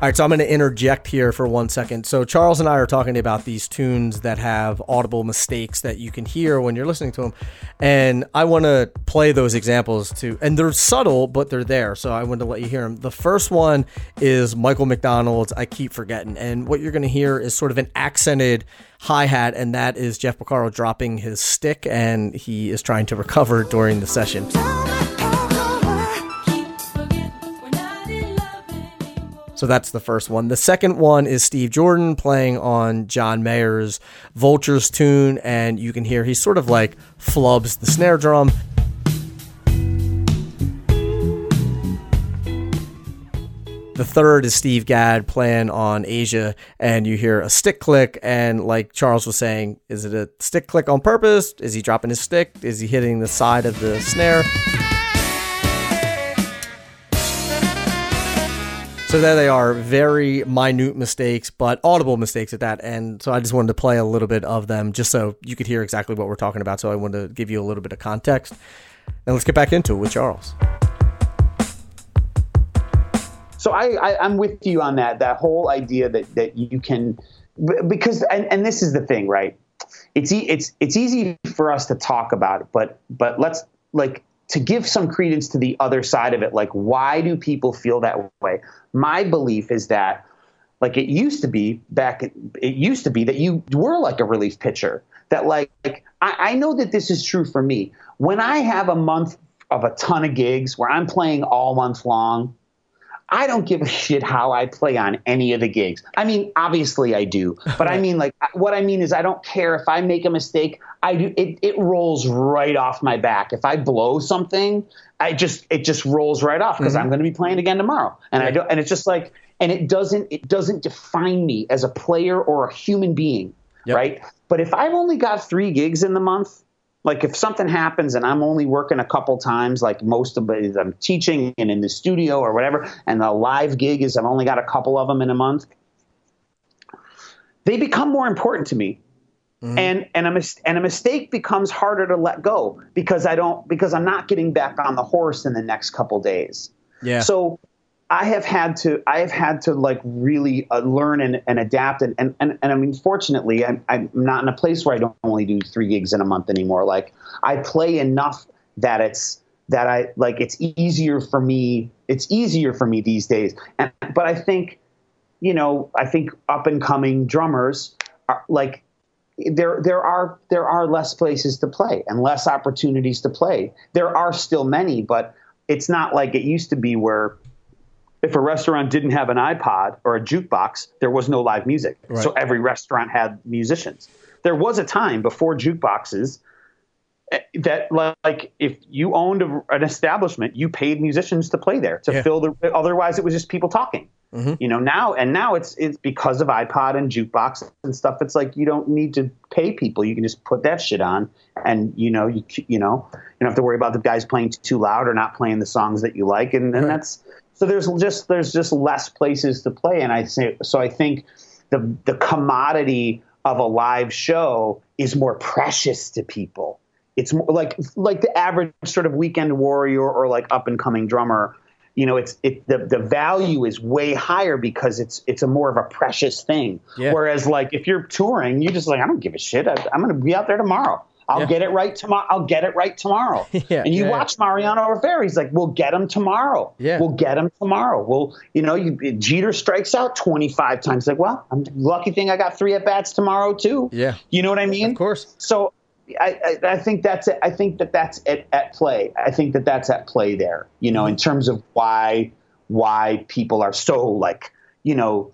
S1: All right, so I'm going to interject here for one second. So Charles and I are talking about these tunes that have audible mistakes that you can hear when you're listening to them, and I want to play those examples too. And they're subtle, but they're there. So I want to let you hear them. The first one is Michael McDonald's "I Keep Forgetting," and what you're going to hear is sort of an accented hi hat, and that is Jeff Porcaro dropping his stick, and he is trying to recover during the session. So that's the first one. The second one is Steve Jordan playing on John Mayer's Vultures tune, and you can hear he sort of like flubs the snare drum. The third is Steve Gadd playing on Aja, and you hear a stick click. And like Charles was saying, is it a stick click on purpose? Is he dropping his stick? Is he hitting the side of the snare? So there they are, very minute mistakes, but audible mistakes at that. And so I just wanted to play a little bit of them just so you could hear exactly what we're talking about. So I wanted to give you a little bit of context. And let's get back into it with Charles.
S2: So I, I I'm with you on that. That whole idea that that you can because and, and this is the thing, right? It's e- it's it's easy for us to talk about it, but but let's like to give some credence to the other side of it like why do people feel that way my belief is that like it used to be back it used to be that you were like a relief pitcher that like, like I, I know that this is true for me. When i have a month of a ton of gigs where i'm playing all month long I don't give a shit how I play on any of the gigs. I mean, obviously I do, but I mean, like, what I mean is, I don't care if I make a mistake. I do. It, it rolls right off my back. If I blow something, I just it just rolls right off because mm-hmm. I'm going to be playing again tomorrow, and. I don't. And it's just like, and it doesn't it doesn't define me as a player or a human being, yep. right? But if I've only got three gigs in the month, like if something happens and I'm only working a couple times, like most of it, I'm teaching and in the studio or whatever, and the live gig is I've only got a couple of them in a month, they become more important to me. Mm-hmm. And and a mis- and a mistake becomes harder to let go because I don't because I'm not getting back on the horse in the next couple days.
S1: Yeah.
S2: So I have had to I have had to like really uh, learn and, and adapt and, and, and, and I mean fortunately I'm, I'm not in a place where I don't only do three gigs in a month anymore. Like I play enough that it's that I like it's easier for me it's easier for me these days. And but I think you know I think up and coming drummers are like there there are there are less places to play and less opportunities to play. There are still many but it's not like it used to be where if a restaurant didn't have an iPod or a jukebox, there was no live music. Right. So every restaurant had musicians. There was a time before jukeboxes eh, that like if you owned a, an establishment, you paid musicians to play there to yeah. fill the. Otherwise, it was just people talking. Mm-hmm. You know now and now it's it's because of iPod and jukebox and stuff. It's like you don't need to pay people. You can just put that shit on, and you know you you know you don't have to worry about the guys playing too loud or not playing the songs that you like, and, and right. that's so there's just there's just less places to play, and I say so. I think the the commodity of a live show is more precious to people. It's more like like the average sort of weekend warrior or like up and coming drummer. You know, it's it the, the value is way higher because it's it's a more of a precious thing. Yeah. Whereas like if you're touring, you just like I don't give a shit. I, I'm going to be out there tomorrow. I'll yeah. get it right tomorrow. I'll get it right tomorrow. yeah, and you yeah, watch Mariano Rivera. He's like, we'll get him tomorrow.
S1: Yeah.
S2: We'll get him tomorrow. Well, you know, you, Jeter strikes out 25 times. Like, well, I'm lucky thing I got three at bats tomorrow too.
S1: Yeah.
S2: You know what I mean?
S1: Of course.
S2: So I, I, I think that's it. I think that that's at, at play. I think that that's at play there. You know, mm-hmm. in terms of why why people are so like, you know,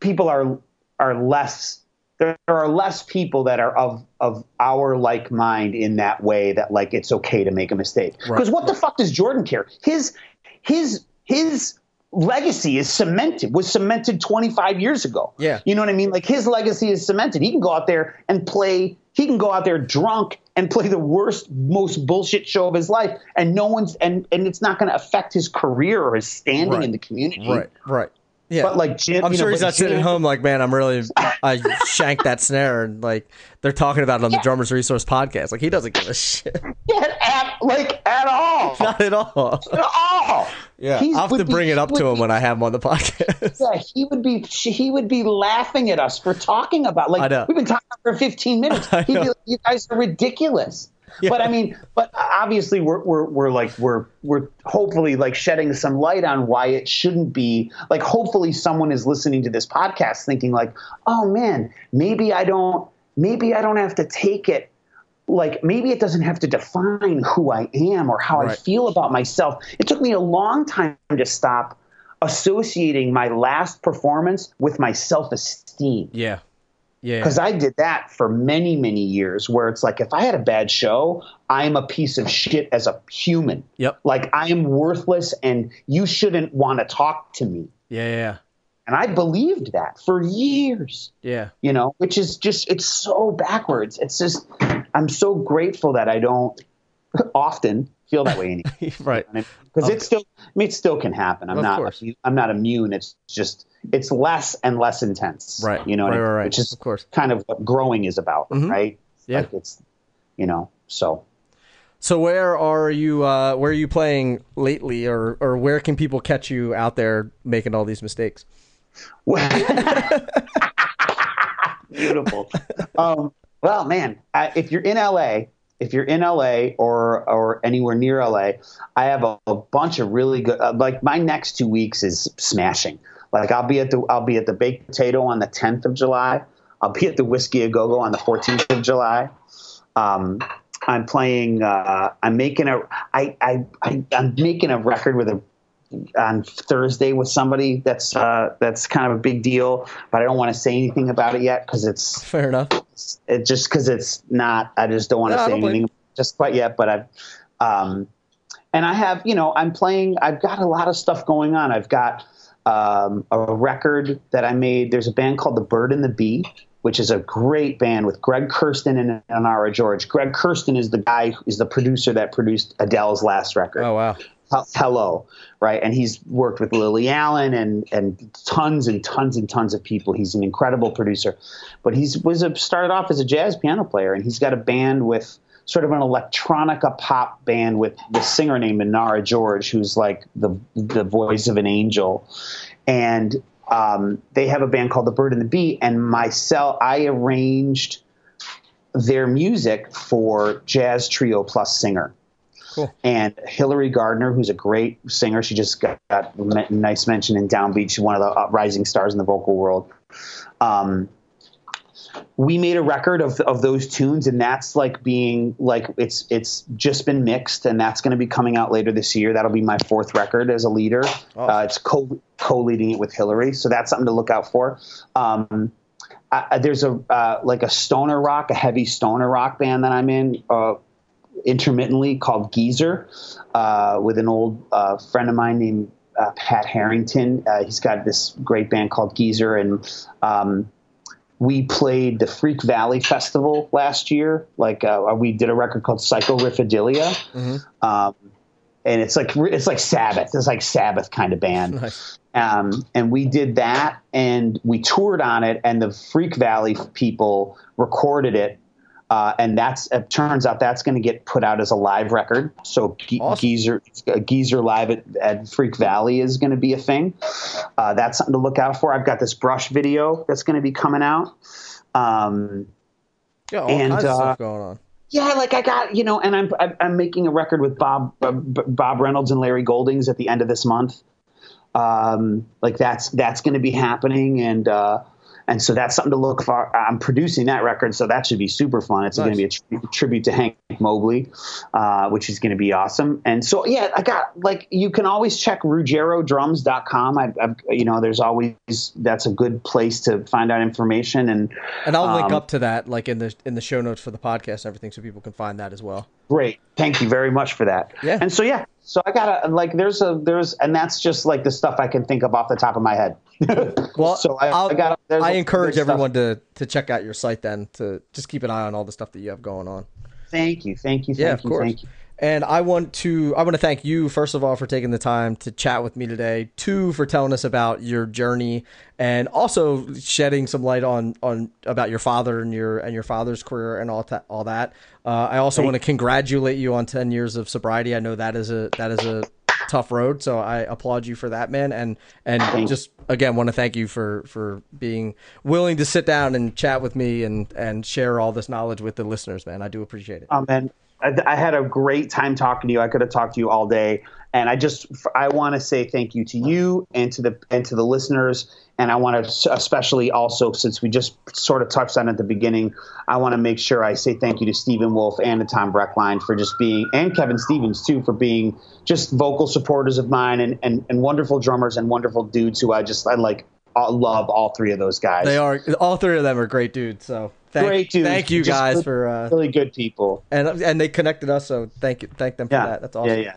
S2: people are are less there are less people that are of of our like mind in that way that like it's okay to make a mistake. Because right. what the fuck does Jordan care? His his his legacy is cemented was cemented 25 years ago.
S1: Yeah.
S2: You know what I mean? Like his legacy is cemented. He can go out there and play he can go out there drunk and play the worst most bullshit show of his life and no one's and and it's not going to affect his career or his standing
S1: right.
S2: in the community.
S1: Right. Right. Yeah.
S2: But like Jim,
S1: I'm sure
S2: know,
S1: he's not sitting at home like, man, I'm really, I shanked that snare, and like they're talking about it on the Drummers Resource podcast. Like he doesn't give a shit,
S2: Yeah, at, like at all,
S1: not at all.
S2: at all.
S1: Yeah,
S2: He's-
S1: I'll have to
S2: be-
S1: bring it up to him
S2: be-
S1: when I have him on the podcast.
S2: Yeah, he would be he would be laughing at us for talking about like
S1: I know.
S2: we've been talking for 15 minutes. He'd be like, "You guys are ridiculous." But I mean, but obviously we're we're we're like we're we're hopefully like shedding some light on why it shouldn't be. Like hopefully someone is listening to this podcast thinking like, "Oh man, maybe I don't maybe I don't have to take it. Like maybe it doesn't have to define who I am or how I feel about myself. It took me a long time to stop associating my last performance with my self-esteem.
S1: Yeah, yeah,
S2: because I did that for many many years where it's like if I had a bad show, I'm a piece of shit as a human.
S1: yep,
S2: Like I am worthless and you shouldn't want to talk to me.
S1: yeah, yeah,
S2: And I believed that for years
S1: yeah.
S2: you know, which is just it's so backwards. It's just I'm so grateful that I don't often feel that way anymore.
S1: right.
S2: Because it still I mean it still can happen. I'm
S1: Of
S2: not
S1: course.
S2: I'm not immune. It's just it's less and less intense.
S1: Right.
S2: You know, I
S1: Right,
S2: mean?
S1: right, right.
S2: which is
S1: Of course.
S2: kind of what growing is about,
S1: Mhm.
S2: right?
S1: Yeah.
S2: Like it's you know, so
S1: So where are you? Uh, where are you playing lately, or or where can people catch you out there making all these mistakes?
S2: Beautiful. um, well, man, I, if you're in LA, if you're in LA or or anywhere near LA, I have a, a bunch of really good. Uh, like my next two weeks is smashing. Like I'll be at the I'll be at the Baked Potato on the 10th of July. I'll be at the Whisky a Go Go on the 14th of July. Um, I'm playing. Uh, I'm making a. I, I, I I'm making a record with a on Thursday with somebody that's uh, that's kind of a big deal, but I don't want to say anything about it yet because it's
S1: Fair enough.
S2: it just because it's not. I just don't want to
S1: No,
S2: say anything just quite yet. But I've um, and I have you know I'm playing. I've got a lot of stuff going on. I've got um, a record that I made. There's a band called The Bird and the Bee. Which is a great band with Greg Kurstin and Inara George. Greg Kurstin is the guy, is the producer that produced Adele's last record.
S1: Oh wow.
S2: Hello, right? And he's worked with Lily Allen and and tons and tons and tons of people. He's an incredible producer, but he's was a, started off as a jazz piano player, and he's got a band with sort of an electronica pop band with the singer named Inara George, who's like the the voice of an angel, and um, they have a band called The Bird and the Bee, and myself, I arranged their music for Jazz Trio Plus Singer and Hillary Gardner, who's a great singer. She just got, got a nice mention in Downbeat. She's one of the rising stars in the vocal world. Um, we made a record of, of those tunes, and that's like being like it's it's just been mixed, and that's going to be coming out later this year. That'll be my fourth record as a leader. Uh, it's co co leading it with Hillary, so that's something to look out for. Um, I, there's a uh, like a stoner rock, a heavy stoner rock band that I'm in. Uh, intermittently called Geezer uh, with an old uh, friend of mine named uh, Pat Harrington. Uh, he's got this great band called Geezer, and um, we played the Freak Valley Festival last year. Like uh, we did a record called Psychoriffdelia, um, and it's like it's like Sabbath. It's like Sabbath kind of band.
S1: Nice.
S2: Um, and we did that, and we toured on it, and the Freak Valley people recorded it. Uh, and that's it turns out that's going to get put out as a live record. So Ge-
S1: Awesome.
S2: Geezer Geezer live at, at Freak Valley is going to be a thing. Uh, that's something to look out for. I've got this brush video that's going to be coming out. Um,
S1: Yeah, all
S2: And,
S1: kinds of
S2: uh,
S1: stuff going on.
S2: yeah, like I got you know, and I'm I'm, making a record with Bob uh, Bob Reynolds and Larry Goldings at the end of this month. Um, like that's that's going to be happening, and uh, and so that's something to look for. I'm producing that record, so that should be super fun. It's going to be a tri- tribute to Hank Mobley, uh, which is going to be awesome. And so yeah, I got like you can always check RuggieroDrums.com. I, I've you know, there's always that's a good place to find out information and
S1: And I'll link
S2: um,
S1: up to that, like in the in the show notes for the podcast, and everything, so people can find that as well.
S2: Great. Thank you very much for that.
S1: Yeah.
S2: And so yeah, so I got to like there's a there's and that's just like the stuff I can think of off the top of my head.
S1: Well,
S2: so I, I got
S1: I
S2: a-
S1: encourage
S2: stuff-
S1: everyone to to check out your site then to just keep an eye on all the stuff that you have going on.
S2: Thank you. Thank you. Thank
S1: Yeah,
S2: you.
S1: of course.
S2: Thank you.
S1: And I want to I want to thank you first of all for taking the time to chat with me today. Two for telling us about your journey and also shedding some light on on about your father and your and your father's career and all ta- all that. Uh, I also want to congratulate you on 10 years of sobriety. I know that is a that is a tough road. So I applaud you for that, man. And and Thanks. just again want to thank you for for being willing to sit down and chat with me and and share all this knowledge with the listeners, man. I do appreciate it.
S2: Um, and I, I had a great time talking to you. I could have talked to you all day, and I just I want to say thank you to you and to the and to the listeners and I want to especially also, since we just sort of touched on at the beginning, I want to make sure I say thank you to Stephen Wolf and to Tom Brechtlein for just being, and Kevin Stevens too, for being just vocal supporters of mine and, and, and wonderful drummers and wonderful dudes who I just, I like, I love all three of those guys.
S1: They are, all three of them are great dudes. So thank, great dudes. Thank you guys
S2: good,
S1: for, uh,
S2: really good people.
S1: And, and they connected us. So thank you. Thank them for
S2: yeah.
S1: that. That's awesome.
S2: Yeah. Yeah.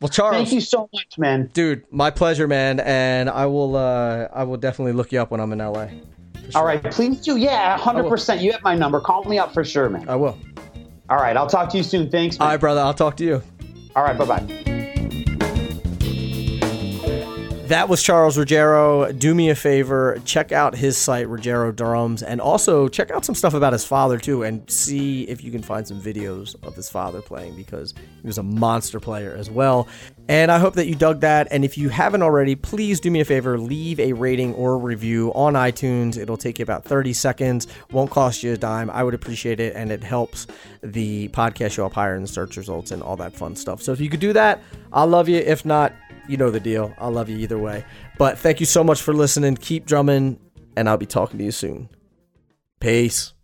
S1: Well, Charles,
S2: thank you so much, man.
S1: Dude, my pleasure, man. And I will, uh, I will definitely look you up when I'm in LA.
S2: Sure. All right, please do. Yeah, hundred percent. You have my number. Call me up for sure, man.
S1: I will.
S2: All right, I'll talk to you soon. Thanks. Man.
S1: All right, brother. I'll talk to you.
S2: All right, bye bye.
S1: That was Charles Ruggiero. Do me a favor, check out his site, Ruggiero Drums, and also check out some stuff about his father, too, and see if you can find some videos of his father playing because he was a monster player as well. And I hope that you dug that. And if you haven't already, please do me a favor, leave a rating or review on iTunes. It'll take you about 30 seconds, won't cost you a dime. I would appreciate it, and it helps the podcast show up higher in the search results and all that fun stuff. So if you could do that, I'll love you. If not, you know the deal. I love you either way. But thank you so much for listening. Keep drumming, and I'll be talking to you soon. Peace.